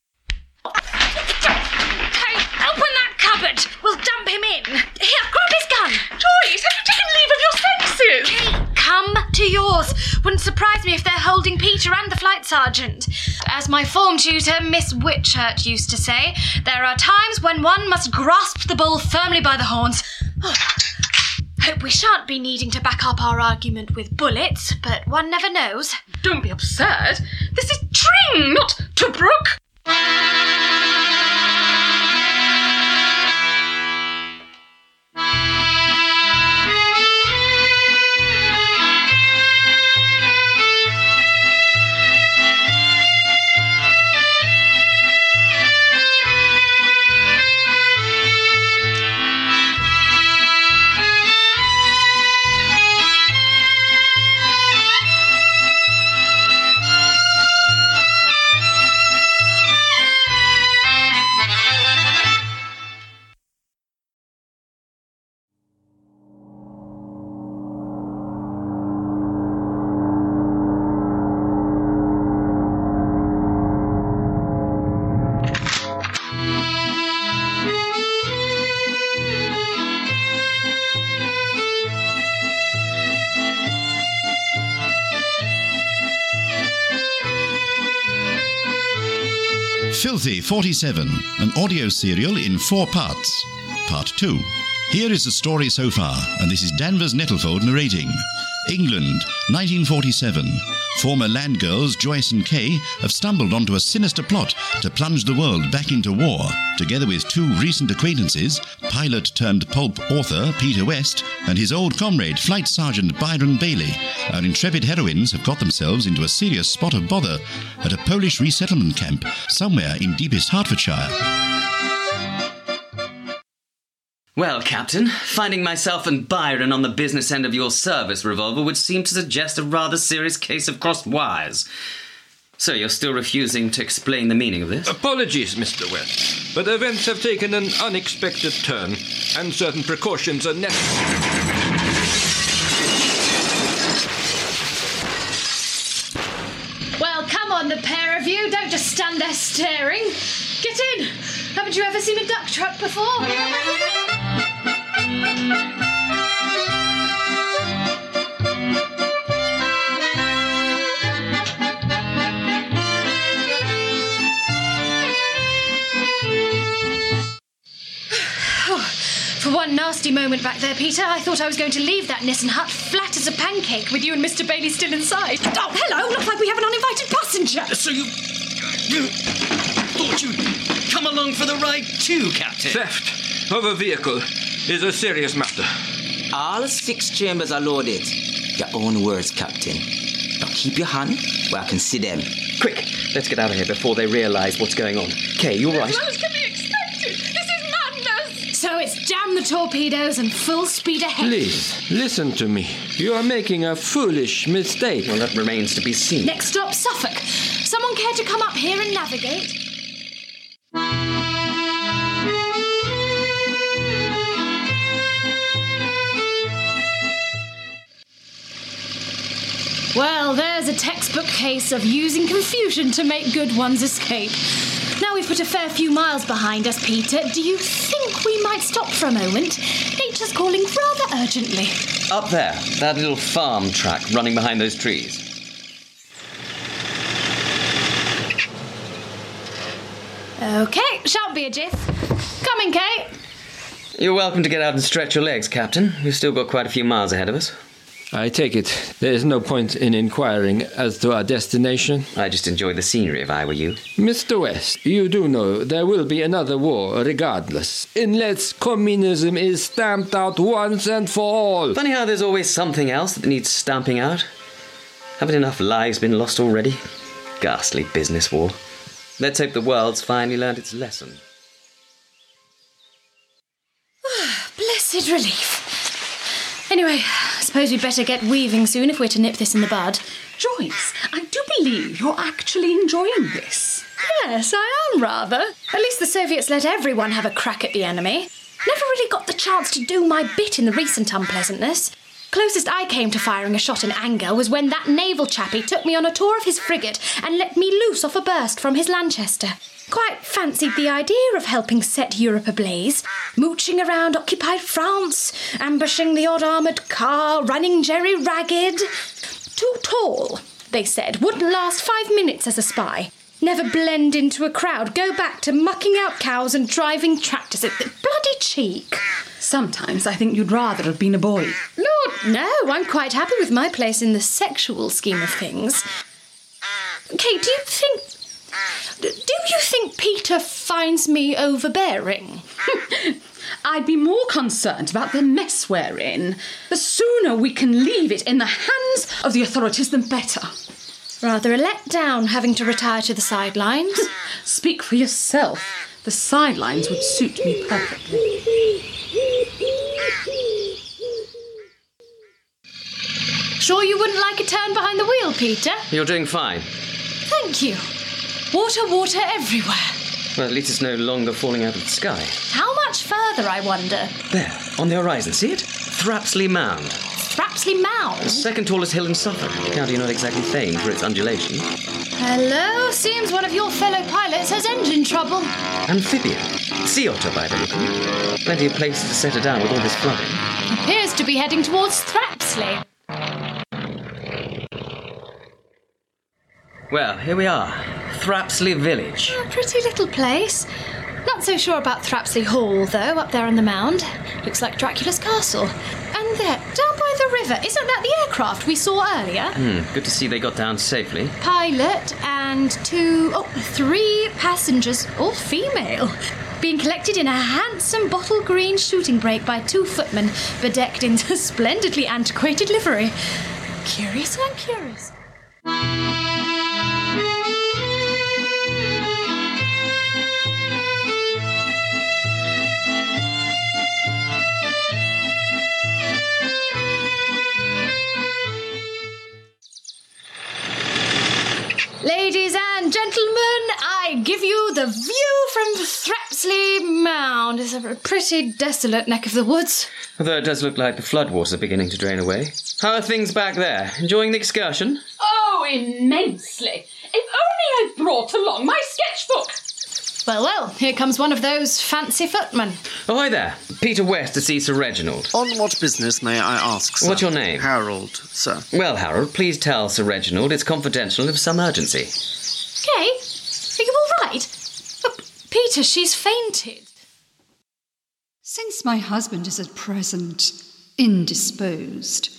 Hey, open that cupboard. We'll dump him in. Here, grab his gun. Joyce, have you taken leave of your senses? Kay, come to yours. Wouldn't surprise me if they're holding Peter and the flight sergeant. As my form tutor, Miss Whitchurch, used to say, there are times when one must grasp the bull firmly by the horns. Hope we shan't be needing to back up our argument with bullets, but one never knows. Don't be absurd. This is Tring, not Tobruk. Filthy 47, an audio serial in four parts. Part 2. Here is the story so far, and this is Danvers Nettlefold narrating. England, 1947. Former land girls Joyce and Kay have stumbled onto a sinister plot to plunge the world back into war. Together with two recent acquaintances, pilot turned pulp author Peter West and his old comrade Flight Sergeant Byron Bailey, our intrepid heroines have got themselves into a serious spot of bother at a Polish resettlement camp somewhere in deepest Hertfordshire. Well, Captain, finding myself and Byron on the business end of your service revolver would seem to suggest a rather serious case of crossed wires. So you're still refusing to explain the meaning of this? Apologies, Mr. West, but events have taken an unexpected turn, and certain precautions are necessary. Well, come on, the pair of you. Don't just stand there staring. Get in. Haven't you ever seen a duck truck before? For one nasty moment back there, Peter, I thought I was going to leave that Nissen hut flat as a pancake with you and Mr. Bailey still inside. Oh, hello. Looks like we have an uninvited passenger. So you. You. thought you'd come along for the ride too, Captain? Theft of a vehicle is a serious matter. All six chambers are loaded. Your own words, Captain. Now keep your hand where I can see them. Quick, let's get out of here before they realise what's going on. Kay, you all right? As can be expected. This is madness. So it's damn the torpedoes and full speed ahead. Please, listen to me. You are making a foolish mistake. Well, that remains to be seen. Next stop, Suffolk. Someone care to come up here and navigate? Well, there's a textbook case of using confusion to make good one's escape. Now we've put a fair few miles behind us, Peter. Do you think we might stop for a moment? Nature's calling rather urgently. Up there, that little farm track running behind those trees. Okay, shan't be a jiff. Coming, Kay. You're welcome to get out and stretch your legs, Captain. We've still got quite a few miles ahead of us. I take it there is no point in inquiring as to our destination. I just enjoy the scenery if I were you. Mr. West, you do know there will be another war regardless, unless communism is stamped out once and for all. Funny how there's always something else that needs stamping out. Haven't enough lives been lost already? Ghastly business war. Let's hope the world's finally learned its lesson. Ah, blessed relief. Anyway, I suppose we'd better get weaving soon if we're to nip this in the bud. Joyce, I do believe you're actually enjoying this. Yes, I am rather. At least the Soviets let everyone have a crack at the enemy. Never really got the chance to do my bit in the recent unpleasantness. Closest I came to firing a shot in anger was when that naval chappie took me on a tour of his frigate and let me loose off a burst from his Lanchester. Quite fancied the idea of helping set Europe ablaze, mooching around occupied France, ambushing the odd armoured car, running Jerry ragged. Too tall, they said, wouldn't last five minutes as a spy. Never blend into a crowd, go back to mucking out cows and driving tractors at the bloody cheek. Sometimes I think you'd rather have been a boy. Lord, no, I'm quite happy with my place in the sexual scheme of things. Kay, do you think. Do you think Peter finds me overbearing? I'd be more concerned about the mess we're in. The sooner we can leave it in the hands of the authorities, the better. Rather a letdown having to retire to the sidelines. Speak for yourself. The sidelines would suit me perfectly. Sure you wouldn't like a turn behind the wheel, Peter? You're doing fine. Thank you. Water, water everywhere. Well, at least it's no longer falling out of the sky. How much further, I wonder? There, on the horizon, see it? Thrapsley Mound. Thrapsley The second tallest hill in Suffolk. A county not exactly famed for its undulation. Hello, seems one of your fellow pilots has engine trouble. Amphibian. Sea otter, by the look. Plenty of places to set her down with all this flooding. Appears to be heading towards Thrapsley. Well, here we are. Thrapsley Village. A pretty little place. Not so sure about Thrapsley Hall, though, up there on the mound. Looks like Dracula's castle. And there, down by the river, isn't that the aircraft we saw earlier? Hmm, good to see they got down safely. Pilot and two, oh, three passengers, all female, being collected in a handsome bottle green shooting brake by two footmen bedecked in splendidly antiquated livery. Curious I'm curious. Ladies and gentlemen, I give you the view from Thrapsley Mound. It's a pretty desolate neck of the woods. Although it does look like the floodwaters are beginning to drain away. How are things back there? Enjoying the excursion? Oh, immensely. If only I'd brought along my sketchbook. Well, well, here comes one of those fancy footmen. Oh, hi there. Peter West to see Sir Reginald. On what business may I ask, sir? What's your name? Harold, sir. Well, Harold, please tell Sir Reginald it's confidential and of some urgency. Kay, are you all right? Oh, Peter, she's fainted. Since my husband is at present indisposed,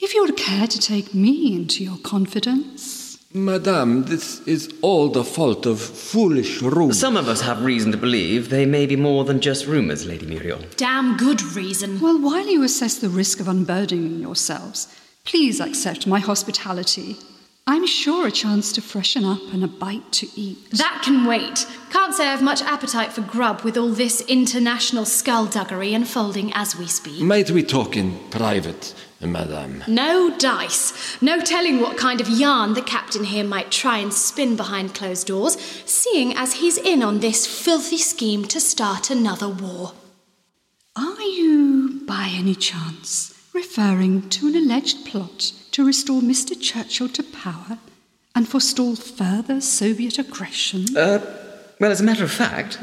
if you would care to take me into your confidence. Madame, this is all the fault of foolish rumours. Some of us have reason to believe they may be more than just rumours, Lady Muriel. Damn good reason. Well, while you assess the risk of unburdening yourselves, please accept my hospitality. I'm sure a chance to freshen up and a bite to eat. That can wait. Can't say I've much appetite for grub with all this international skullduggery unfolding as we speak. Might we talk in private, madame? No dice. No telling what kind of yarn the captain here might try and spin behind closed doors, seeing as he's in on this filthy scheme to start another war. Are you, by any chance, referring to an alleged plot to restore Mr. Churchill to power and forestall further Soviet aggression? Uh, well, as a matter of fact,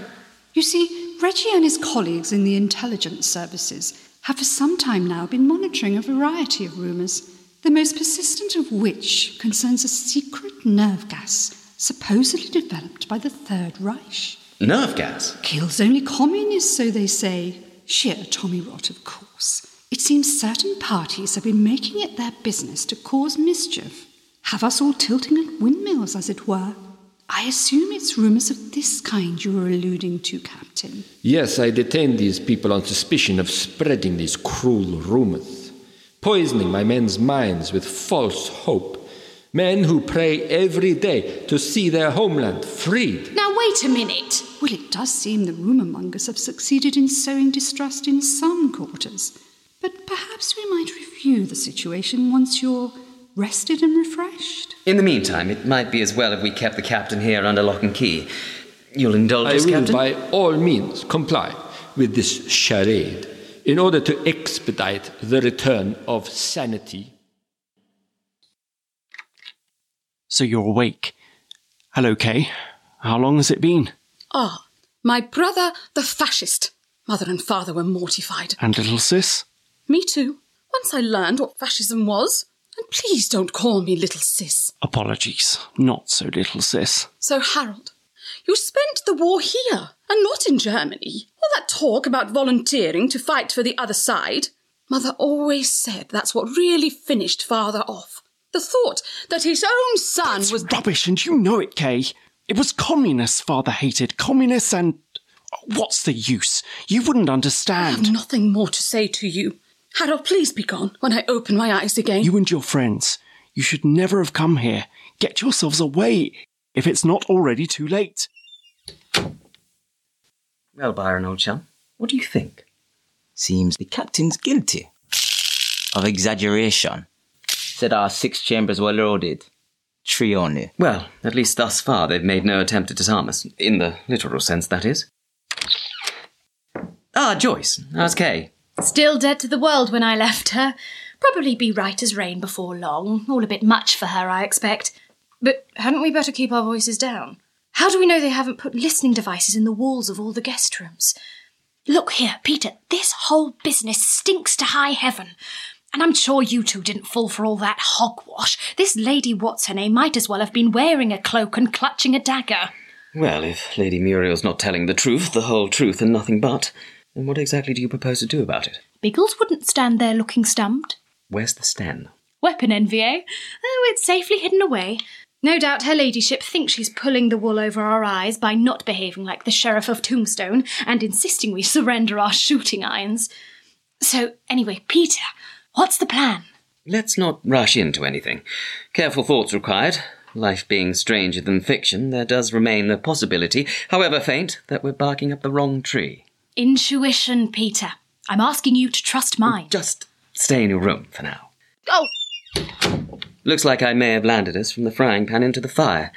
You see, Reggie and his colleagues in the intelligence services have for some time now been monitoring a variety of rumours, the most persistent of which concerns a secret nerve gas supposedly developed by the Third Reich. nerve gas. Kills only communists, so they say. Sheer Tommy rot, of course. It seems certain parties have been making it their business to cause mischief, have us all tilting at windmills, as it were. I assume it's rumours of this kind you were alluding to, Captain. Yes, I detained these people on suspicion of spreading these cruel rumors, poisoning my men's minds with false hope. Men who pray every day to see their homeland freed. Now, wait a minute. Well, it does seem the rumour mongers have succeeded in sowing distrust in some quarters. But perhaps we might review the situation once you're rested and refreshed. In the meantime, it might be as well if we kept the captain here under lock and key. You'll indulge I us, will Captain? by all means comply with this charade in order to expedite the return of sanity. So you're awake. Hello, Kay. How long has it been? Ah, my brother, the fascist. Mother and father were mortified. And little sis? Me too. Once I learned what fascism was. And please don't call me little sis. Apologies. Not so little sis. So, Harold, you spent the war here and not in Germany. All that talk about volunteering to fight for the other side. Mother always said that's what really finished father off. The thought that his own son was. Rubbish, and you know it, Kay. It was communists father hated. Communists and. What's the use? You wouldn't understand. I have nothing more to say to you. Harold, please be gone when I open my eyes again. You and your friends. You should never have come here. Get yourselves away if it's not already too late. Well, Byron, old chum, what do you think? Seems the captain's guilty of exaggeration. Said our six chambers were loaded. Three only. Well, at least thus far they've made no attempt to disarm us. In the literal sense, that is. Ah, Joyce. How's Kay? Still dead to the world when I left her. Probably be right as rain before long. All a bit much for her, I expect. But hadn't we better keep our voices down? How do we know they haven't put listening devices in the walls of all the guest rooms? Look here, Peter, this whole business stinks to high heaven. And I'm sure you two didn't fall for all that hogwash. This lady what's her name might as well have been wearing a cloak and clutching a dagger. Well, if Lady Muriel's not telling the truth, the whole truth, and nothing but, then what exactly do you propose to do about it? Biggles wouldn't stand there looking stumped. Where's the Sten? Weapon envy, eh? Oh, it's safely hidden away. No doubt her ladyship thinks she's pulling the wool over our eyes by not behaving like the Sheriff of Tombstone and insisting we surrender our shooting irons. So, anyway, Peter, what's the plan? Let's not rush into anything. Careful thoughts required. Life being stranger than fiction, there does remain the possibility, however faint, that we're barking up the wrong tree. Intuition, Peter. I'm asking you to trust mine. Oh, just stay in your room for now. Oh, Looks like I may have landed us from the frying pan into the fire.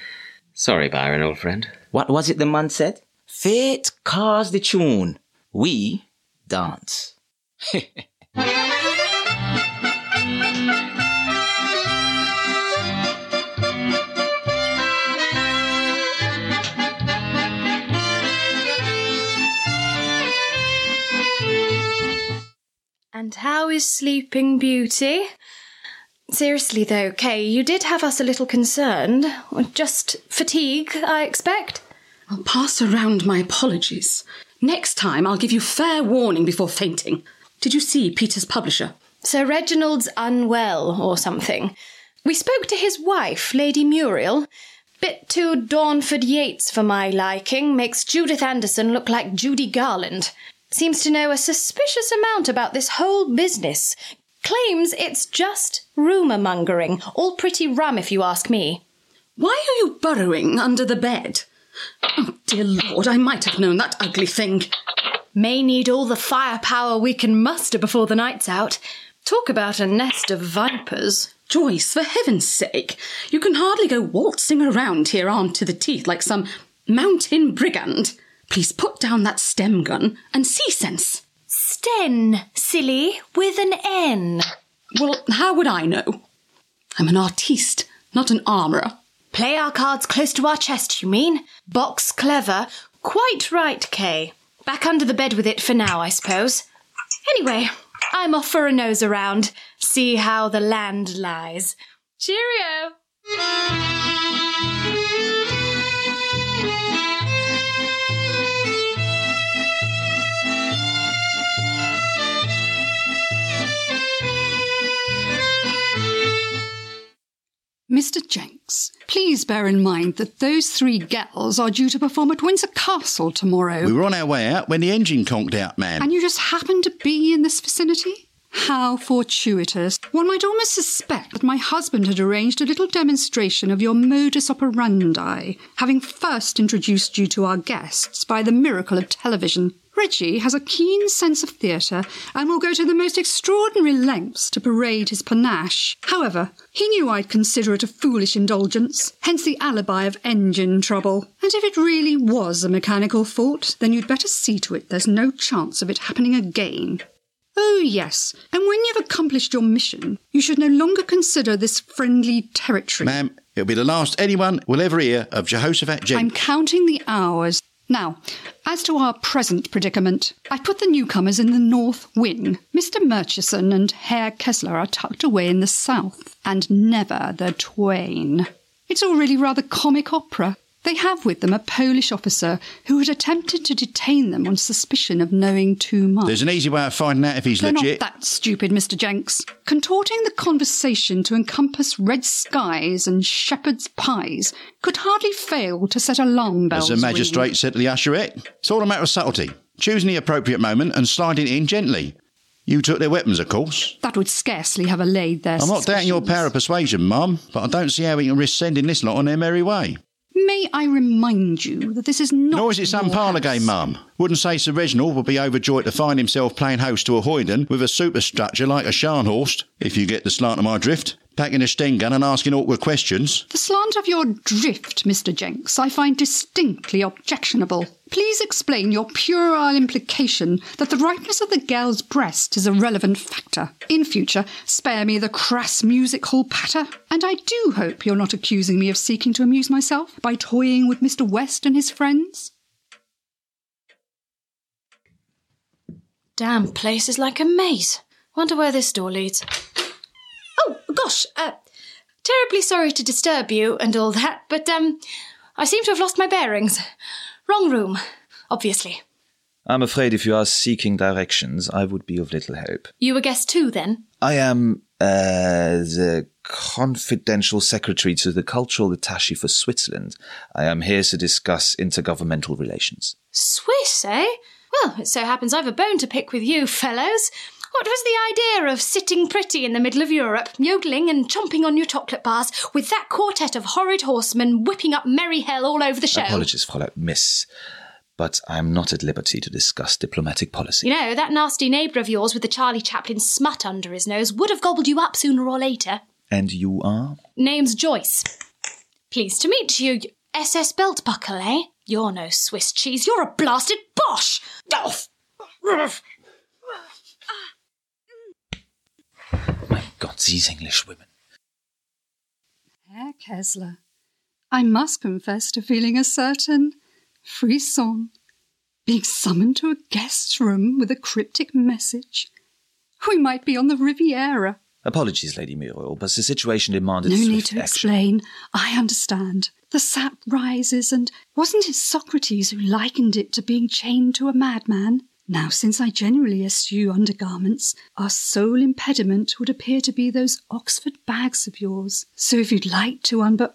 Sorry, Byron, old friend. What was it the man said? Fate calls the tune. We dance. how is Sleeping Beauty? Seriously, though, Kay, you did have us a little concerned. Just fatigue, I expect. I'll pass around my apologies. Next time, I'll give you fair warning before fainting. Did you see Peter's publisher? Sir Reginald's unwell or something. We spoke to his wife, Lady Muriel. Bit too Dornford Yates for my liking. Makes Judith Anderson look like Judy Garland. Seems to know a suspicious amount about this whole business. Claims it's just rumour mongering. All pretty rum, if you ask me. Why are you burrowing under the bed? Oh, dear Lord, I might have known that ugly thing. May need all the firepower we can muster before the night's out. Talk about a nest of vipers. Joyce, for heaven's sake, you can hardly go waltzing around here armed to the teeth like some mountain brigand. Please put down that stem gun and see sense. Sten, silly, with an N. Well, how would I know? I'm an artiste, not an armourer. Play our cards close to our chest, you mean? Box clever. Quite right, Kay. Back under the bed with it for now, I suppose. Anyway, I'm off for a nose around. See how the land lies. Cheerio! Mr. Jenks, please bear in mind that those three gals are due to perform at Windsor Castle tomorrow. We were on our way out when the engine conked out, ma'am. And you just happened to be in this vicinity? How fortuitous. One might almost suspect that my husband had arranged a little demonstration of your modus operandi, having first introduced you to our guests by the miracle of television. Reggie has a keen sense of theatre and will go to the most extraordinary lengths to parade his panache. However, he knew I'd consider it a foolish indulgence, hence the alibi of engine trouble. And if it really was a mechanical fault, then you'd better see to it there's no chance of it happening again. Oh, yes, and when you've accomplished your mission, you should no longer consider this friendly territory. Ma'am, it'll be the last anyone will ever hear of Jehoshaphat Jenks. I'm counting the hours. Now, as to our present predicament, I put the newcomers in the north wing. Mr. Murchison and Herr Kessler are tucked away in the south, and never the twain. It's all really rather comic opera. They have with them a Polish officer who had attempted to detain them on suspicion of knowing too much. There's an easy way of finding out if he's They're legit. not that stupid, Mr. Jenks. Contorting the conversation to encompass red skies and shepherd's pies could hardly fail to set alarm bells. As the magistrate said to the usherette, it's all a matter of subtlety. Choosing the appropriate moment and sliding in gently. You took their weapons, of course. That would scarcely have allayed their I'm not doubting your power of persuasion, Mum, but I don't see how we can risk sending this lot on their merry way. May I remind you that this is not. Nor is it some parlour game, Mum. Wouldn't say Sir Reginald would be overjoyed to find himself playing host to a hoyden with a superstructure like a Scharnhorst, if you get the slant of my drift, packing a Sten gun and asking awkward questions. The slant of your drift, Mr. Jenks, I find distinctly objectionable. Please explain your puerile implication that the ripeness of the girl's breast is a relevant factor. In future, spare me the crass music hall patter. And I do hope you're not accusing me of seeking to amuse myself by toying with Mr. West and his friends. Damn place is like a maze. Wonder where this door leads. Oh, gosh, uh, terribly sorry to disturb you and all that, but, um, I seem to have lost my bearings. Wrong room, obviously. I'm afraid if you are seeking directions, I would be of little help. You a guest too, then? I am uh, the confidential secretary to the cultural attaché for Switzerland. I am here to discuss intergovernmental relations. Swiss, eh? Well, it so happens I've a bone to pick with you, fellows. What was the idea of sitting pretty in the middle of Europe, yodeling and chomping on your chocolate bars, with that quartet of horrid horsemen whipping up merry hell all over the show? Apologies, Frau Miss, but I am not at liberty to discuss diplomatic policy. You know, that nasty neighbour of yours with the Charlie Chaplin smut under his nose would have gobbled you up sooner or later. And you are? Name's Joyce. Pleased to meet you. SS belt buckle, eh? You're no Swiss cheese. You're a blasted Boche. Off. God, these English women. Herr Kessler, I must confess to feeling a certain frisson. Being summoned to a guest's room with a cryptic message. We might be on the Riviera. Apologies, Lady Muriel, but the situation demanded No need to action. explain. I understand. The sap rises, and wasn't it Socrates who likened it to being chained to a madman? Now, since I generally eschew undergarments, our sole impediment would appear to be those Oxford bags of yours. So if you'd like to unbu...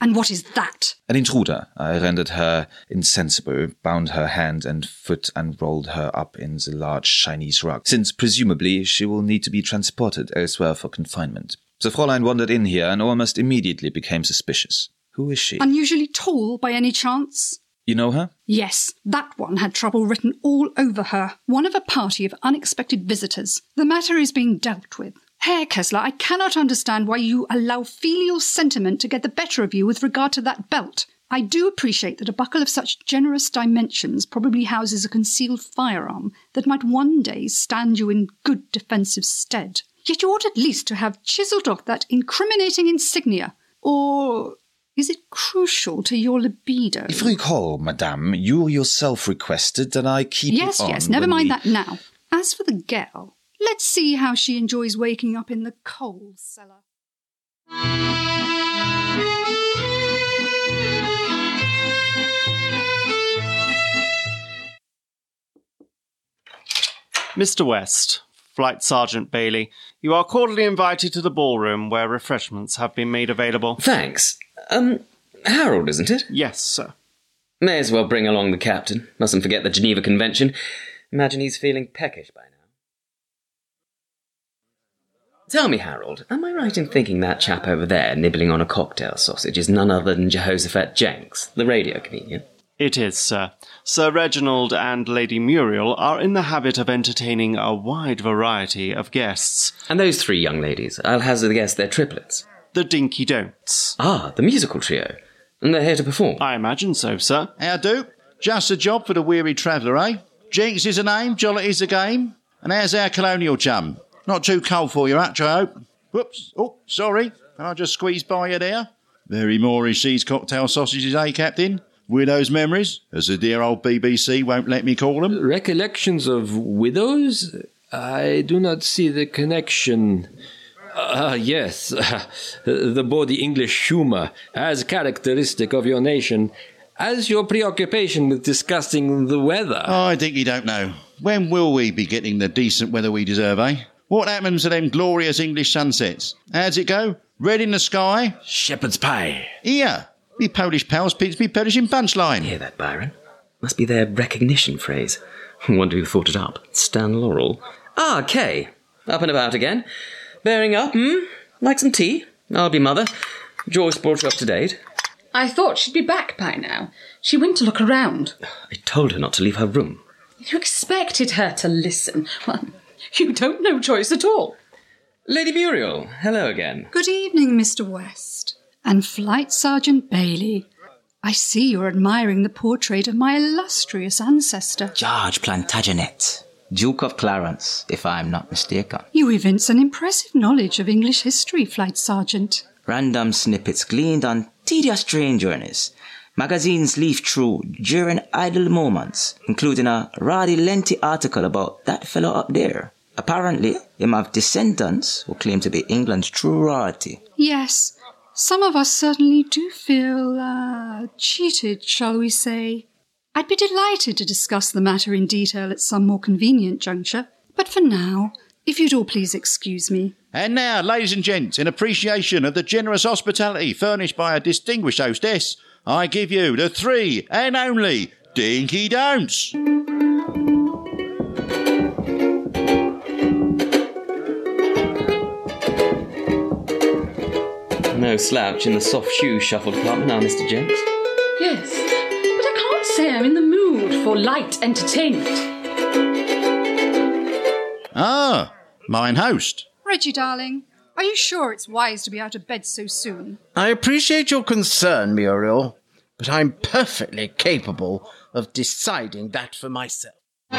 And what is that? An intruder. I rendered her insensible, bound her hand and foot, and rolled her up in the large Chinese rug, since presumably she will need to be transported elsewhere for confinement. The Fräulein wandered in here and almost immediately became suspicious. Who is she? Unusually tall by any chance? You know her? Yes, that one had trouble written all over her. One of a party of unexpected visitors. The matter is being dealt with. Herr Kessler, I cannot understand why you allow filial sentiment to get the better of you with regard to that belt. I do appreciate that a buckle of such generous dimensions probably houses a concealed firearm that might one day stand you in good defensive stead. Yet you ought at least to have chiselled off that incriminating insignia. Or is it crucial to your libido? If you recall, madame, you yourself requested that I keep yes, it on. yes, yes, never mind we- that now. As for the girl, let's see how she enjoys waking up in the coal cellar. Mr. West, Flight Sergeant Bailey, you are cordially invited to the ballroom where refreshments have been made available. Thanks. Um, Harold, isn't it? Yes, sir. May as well bring along the captain. Mustn't forget the Geneva Convention. Imagine he's feeling peckish by now. Tell me, Harold, am I right in thinking that chap over there nibbling on a cocktail sausage is none other than Jehoshaphat Jenks, the radio comedian? It is, sir. Sir Reginald and Lady Muriel are in the habit of entertaining a wide variety of guests. And those three young ladies, I'll hazard a guess they're triplets. The Dinky Don'ts. Ah, the musical trio. And they're here to perform. I imagine so, sir. How do? Just a job for the weary traveller, eh? Jinx is a name, Jollity's a game. And how's our colonial chum? Not too cold for you, Hutch, I hope. Whoops. Oh, sorry. Can I just squeezed by you there. Very Moorish these cocktail sausages, eh, Captain? Widow's memories, as the dear old BBC won't let me call them. Recollections of widows? I do not see the connection. Ah, yes, the bawdy English humour, as characteristic of your nation, as your preoccupation with discussing the weather. I think you don't know. When will we be getting the decent weather we deserve, eh? What happens to them glorious English sunsets? How's it go? Red in the sky? Shepherd's pie. Here, me Polish pals pitched me perishing punchline. Hear that, Byron? Must be their recognition phrase. Wonder who thought it up. Stan Laurel. Ah, Kay. Up and about again. Bearing up, hmm? Like some tea? I'll be mother. Joyce brought you up to date. I thought she'd be back by now. She went to look around. I told her not to leave her room. You expected her to listen. Well, you don't know Joyce at all. Lady Muriel, hello again. Good evening, Mr. West. And Flight Sergeant Bailey. I see you're admiring the portrait of my illustrious ancestor. George Plantagenet, Duke of Clarence, if I'm not mistaken. You evince an impressive knowledge of English history, Flight Sergeant. Random snippets gleaned on tedious train journeys. Magazines leaf through during idle moments, including a rather lengthy article about that fellow up there. Apparently, him have descendants who claim to be England's true royalty. Yes, some of us certainly do feel, uh, cheated, shall we say. I'd be delighted to discuss the matter in detail at some more convenient juncture, but for now, if you'd all please excuse me. And now, ladies and gents, in appreciation of the generous hospitality furnished by a distinguished hostess, I give you the three and only Dinky Don'ts. No slouch in the soft shoe shuffle department now, Mr. Jenks. Yes, but I can't say I'm in the mood for light entertainment. Ah, mine host. Reggie, darling, are you sure it's wise to be out of bed so soon? I appreciate your concern, Muriel, but I'm perfectly capable of deciding that for myself. So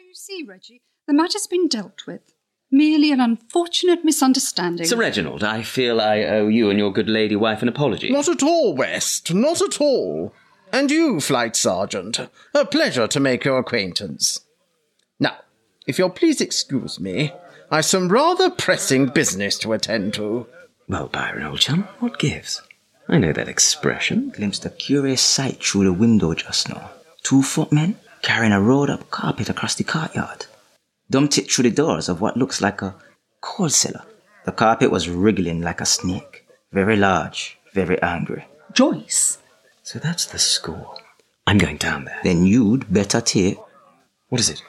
you see, Reggie, the matter's been dealt with. Merely an unfortunate misunderstanding. Sir Reginald, I feel I owe you and your good lady wife an apology. Not at all, West, not at all. And you, Flight Sergeant, a pleasure to make your acquaintance. Now, if you'll please excuse me, I've some rather pressing business to attend to. Well, Byron, old chum, what gives? I know that expression. Glimpsed a curious sight through the window just now. Two footmen carrying a rolled up carpet across the courtyard. Dumped it through the doors of what looks like a coal cellar. The carpet was wriggling like a snake. Very large, very angry. Joyce? So that's the score. I'm going down there. Then you'd better take. What is it?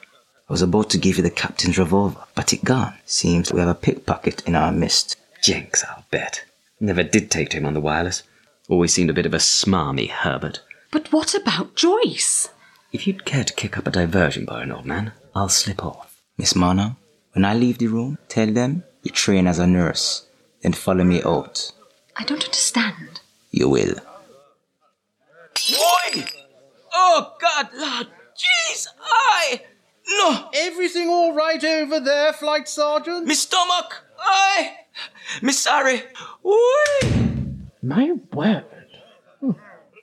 I was about to give you the captain's revolver, but it gone. Seems we have a pickpocket in our midst. Jenks, I'll bet. Never did take to him on the wireless. Always seemed a bit of a smarmy Herbert. But what about Joyce? If you'd care to kick up a diversion, Byron, old man, I'll slip off. Miss Marno, When I leave the room, tell them you train as a nurse, then follow me out. I don't understand. You will. Boy! Oh, God, Lord! Jeez! I! No! Everything all right over there, Flight Sergeant? Me stomach! I! Me sorry! Oi! My word. Hmm,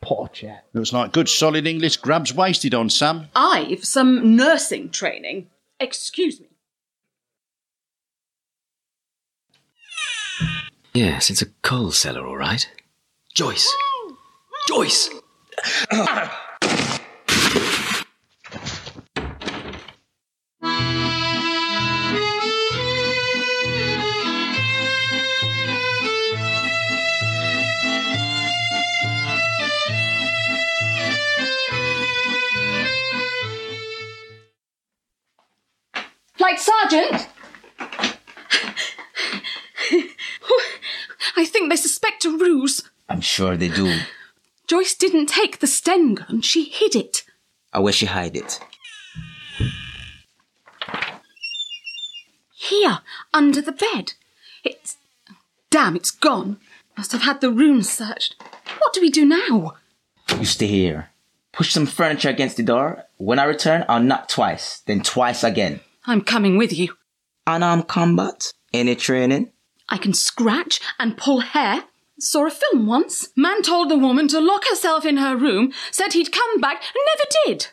Poor chap. Looks like good solid English grubs wasted on Sam. I've some nursing training. Excuse me. Yes, it's a coal cellar, all right. Joyce! Joyce! Ah! Sergeant! I think they suspect a ruse. I'm sure they do. Joyce didn't take the Sten gun, she hid it. I where she hide it. Here, under the bed. It's. Damn, it's gone. Must have had the room searched. What do we do now? You stay here. Push some furniture against the door. When I return, I'll knock twice, then twice again. I'm coming with you. Unarmed combat? Any training? I can scratch and pull hair. Saw a film once. Man told the woman to lock herself in her room, said he'd come back, and never did.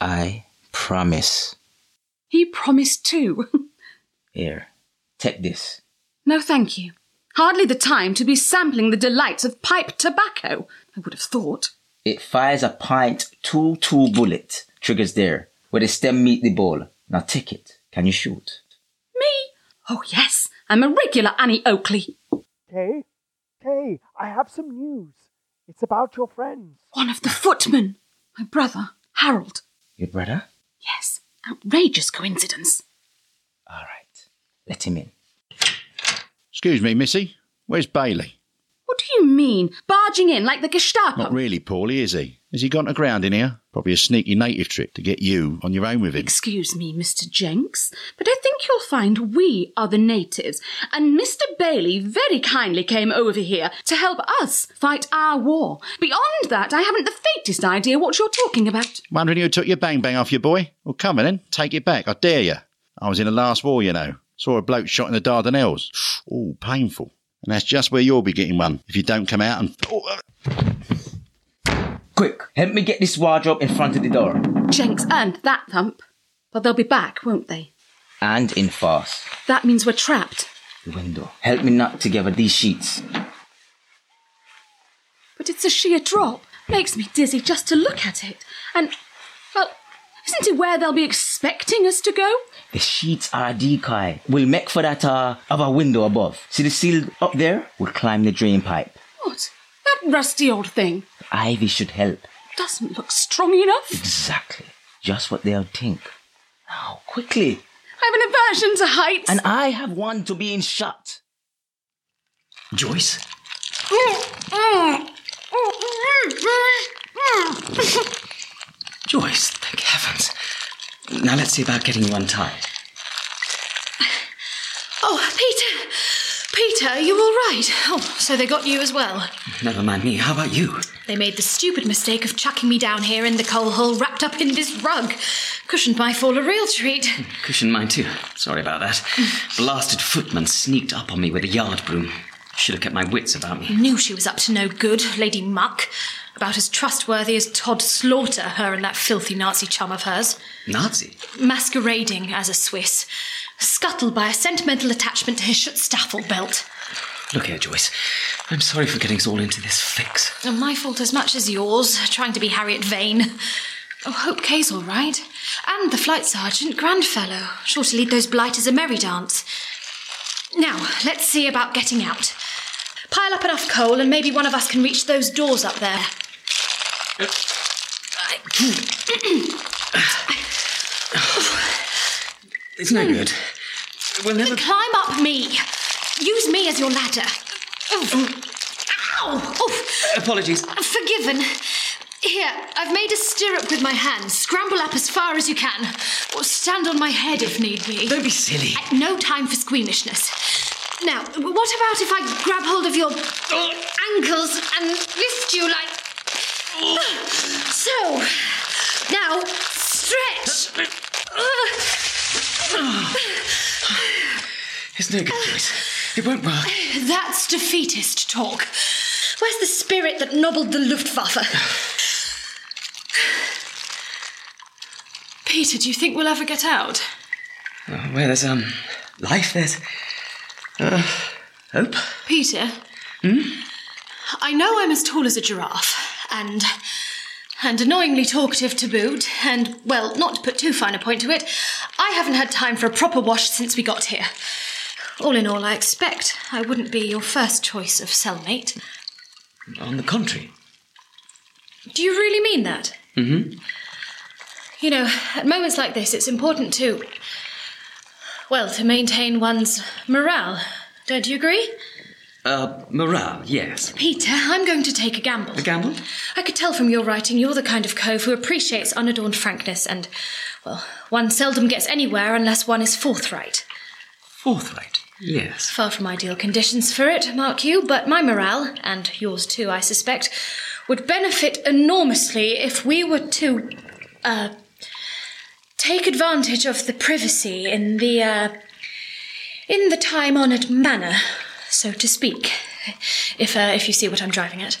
I promise. He promised too. Here, take this. no, thank you. Hardly the time to be sampling the delights of pipe tobacco, I would have thought. It fires a pint two two bullet. Triggers there, where the stem meet the ball. Now take it. Can you shoot? Me? Oh, yes. I'm a regular Annie Oakley. Kay? Kay, I have some news. It's about your friends. One of the footmen. My brother, Harold. Your brother? Yes. Outrageous coincidence. All right. Let him in. Excuse me, Missy. Where's Bailey? What do you mean? Barging in like the Gestapo? Not really poorly, is he? Has he gone to ground in here? Probably a sneaky native trick to get you on your own with him. Excuse me, Mr. Jenks, but I think you'll find we are the natives, and Mr. Bailey very kindly came over here to help us fight our war. Beyond that, I haven't the faintest idea what you're talking about. Wondering who took your bang bang off you, boy? Well, come on then. Take it back. I dare you. I was in the last war, you know. Saw a bloke shot in the Dardanelles. Oh, painful. And that's just where you'll be getting one if you don't come out and. Oh, uh, Quick, help me get this wardrobe in front of the door. Jenks earned that thump. But they'll be back, won't they? And in fast. That means we're trapped. The window. Help me knot together these sheets. But it's a sheer drop. Makes me dizzy just to look at it. And, well, isn't it where they'll be expecting us to go? The sheets are a decoy. We'll make for that uh, other window above. See the seal up there? We'll climb the drain pipe. What? That rusty old thing Ivy should help. doesn't look strong enough. Exactly. Just what they'll think. Now, quickly. I have an aversion to heights. And I have one to being shot. Joyce? Joyce, thank heavens. Now let's see about getting you untied. Oh, Peter! Peter, are you all right? Oh, so they got you as well. Never mind me. How about you? They made the stupid mistake of chucking me down here in the coal hole wrapped up in this rug. Cushioned my fall a real treat. Cushion mine too. Sorry about that. Blasted footman sneaked up on me with a yard broom. Should have kept my wits about me. Knew she was up to no good, Lady Muck. About as trustworthy as Tod Slaughter, her and that filthy Nazi chum of hers. Nazi? Masquerading as a Swiss. Scuttled by a sentimental attachment to his Schutzstaffel belt. Look here, Joyce. I'm sorry for getting us all into this fix. And my fault as much as yours, trying to be Harriet Vane. Oh, Hope Kay's all right. And the flight sergeant, Grandfellow. Sure to lead those blighters a merry dance. Now, let's see about getting out. Pile up enough coal, and maybe one of us can reach those doors up there. Oh, It's no good. We'll never. Climb up me. Use me as your ladder. Oh. Ow! Oh, Apologies. forgiven. Here, I've made a stirrup with my hands. Scramble up as far as you can. Or stand on my head if need be. Don't be silly. Uh, No time for squeamishness. Now, what about if I grab hold of your ankles and lift you like. So. Now, stretch. It's no good, Joyce. It won't work. That's defeatist talk. Where's the spirit that nobbled the Luftwaffe? Peter, do you think we'll ever get out? Oh, where there's um life, there's uh, hope. Peter? Hmm? I know I'm as tall as a giraffe, and. And annoyingly talkative to boot, and, well, not to put too fine a point to it, I haven't had time for a proper wash since we got here. All in all, I expect I wouldn't be your first choice of cellmate. On the contrary. Do you really mean that? Mm-hmm. You know, at moments like this, it's important to. well, to maintain one's morale. Don't you agree? Uh, morale, yes. Peter, I'm going to take a gamble. A gamble? I could tell from your writing you're the kind of cove who appreciates unadorned frankness, and, well, one seldom gets anywhere unless one is forthright. Forthright, yes. Far from ideal conditions for it, mark you, but my morale, and yours too, I suspect, would benefit enormously if we were to, uh, take advantage of the privacy in the, uh, in the time honoured manner, so to speak, if, uh, if you see what I'm driving at.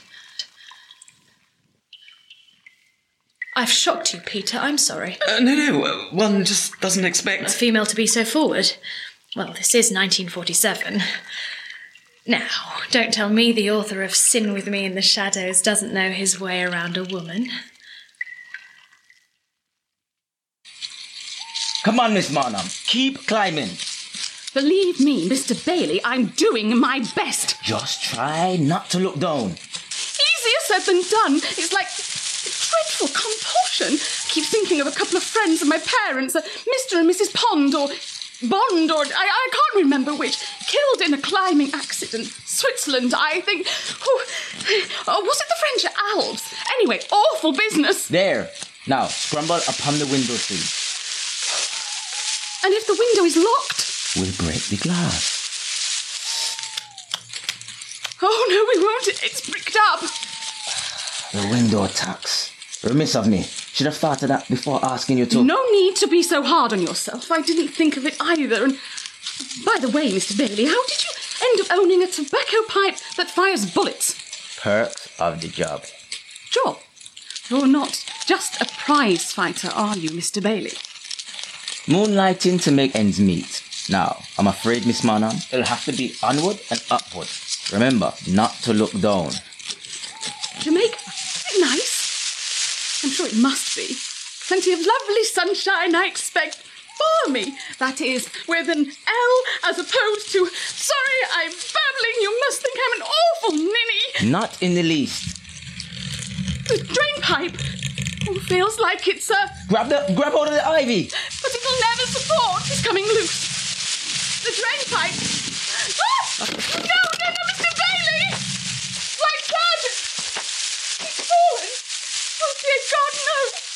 I've shocked you, Peter. I'm sorry. Uh, no, no, uh, one just doesn't expect. A female to be so forward. Well, this is 1947. Now, don't tell me the author of Sin with Me in the Shadows doesn't know his way around a woman. Come on, Miss Marnham. Keep climbing. Believe me, Mr. Bailey, I'm doing my best. Just try not to look down. Easier said than done. It's like dreadful compulsion. I keep thinking of a couple of friends of my parents, uh, Mr. and Mrs. Pond, or Bond, or I, I can't remember which, killed in a climbing accident. Switzerland, I think. Oh, oh, was it the French Alps? Anyway, awful business. There. Now, scramble upon the window sill. And if the window is locked? We'll break the glass. Oh, no, we won't. It's bricked up. The window attacks. Remiss of me. Should have thought of that before asking you to. No need to be so hard on yourself. I didn't think of it either. And by the way, Mr. Bailey, how did you end up owning a tobacco pipe that fires bullets? Perks of the job. Job. You're not just a prize fighter, are you, Mr. Bailey? Moonlighting to make ends meet. Now, I'm afraid, Miss Marnham, it'll have to be onward and upward. Remember, not to look down. Jamaica? Nice? I'm sure it must be. Plenty of lovely sunshine, I expect. For me, that is, with an L as opposed to. Sorry, I'm babbling. You must think I'm an awful ninny. Not in the least. The drain pipe. Oh, feels like it's a. Grab the grab hold of the ivy. But it'll never support. It's coming loose. The drain pipe. Ah! No, no, no, Mr. Bailey! Like Sergeant! He's fallen! Oh, dear God, no!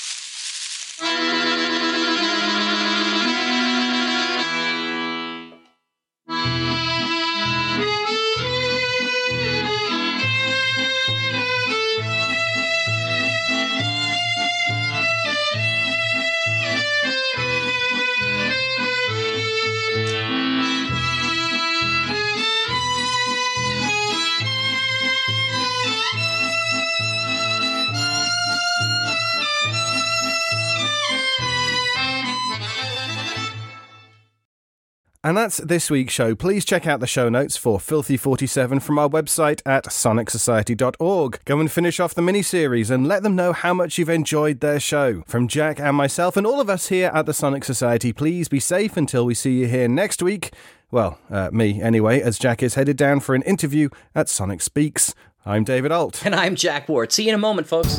And that's this week's show. Please check out the show notes for Filthy 47 from our website at sonicsociety.org. Go and finish off the mini series and let them know how much you've enjoyed their show. From Jack and myself and all of us here at the Sonic Society, please be safe until we see you here next week. Well, uh, me anyway, as Jack is headed down for an interview at Sonic Speaks. I'm David Ault. And I'm Jack Ward. See you in a moment, folks.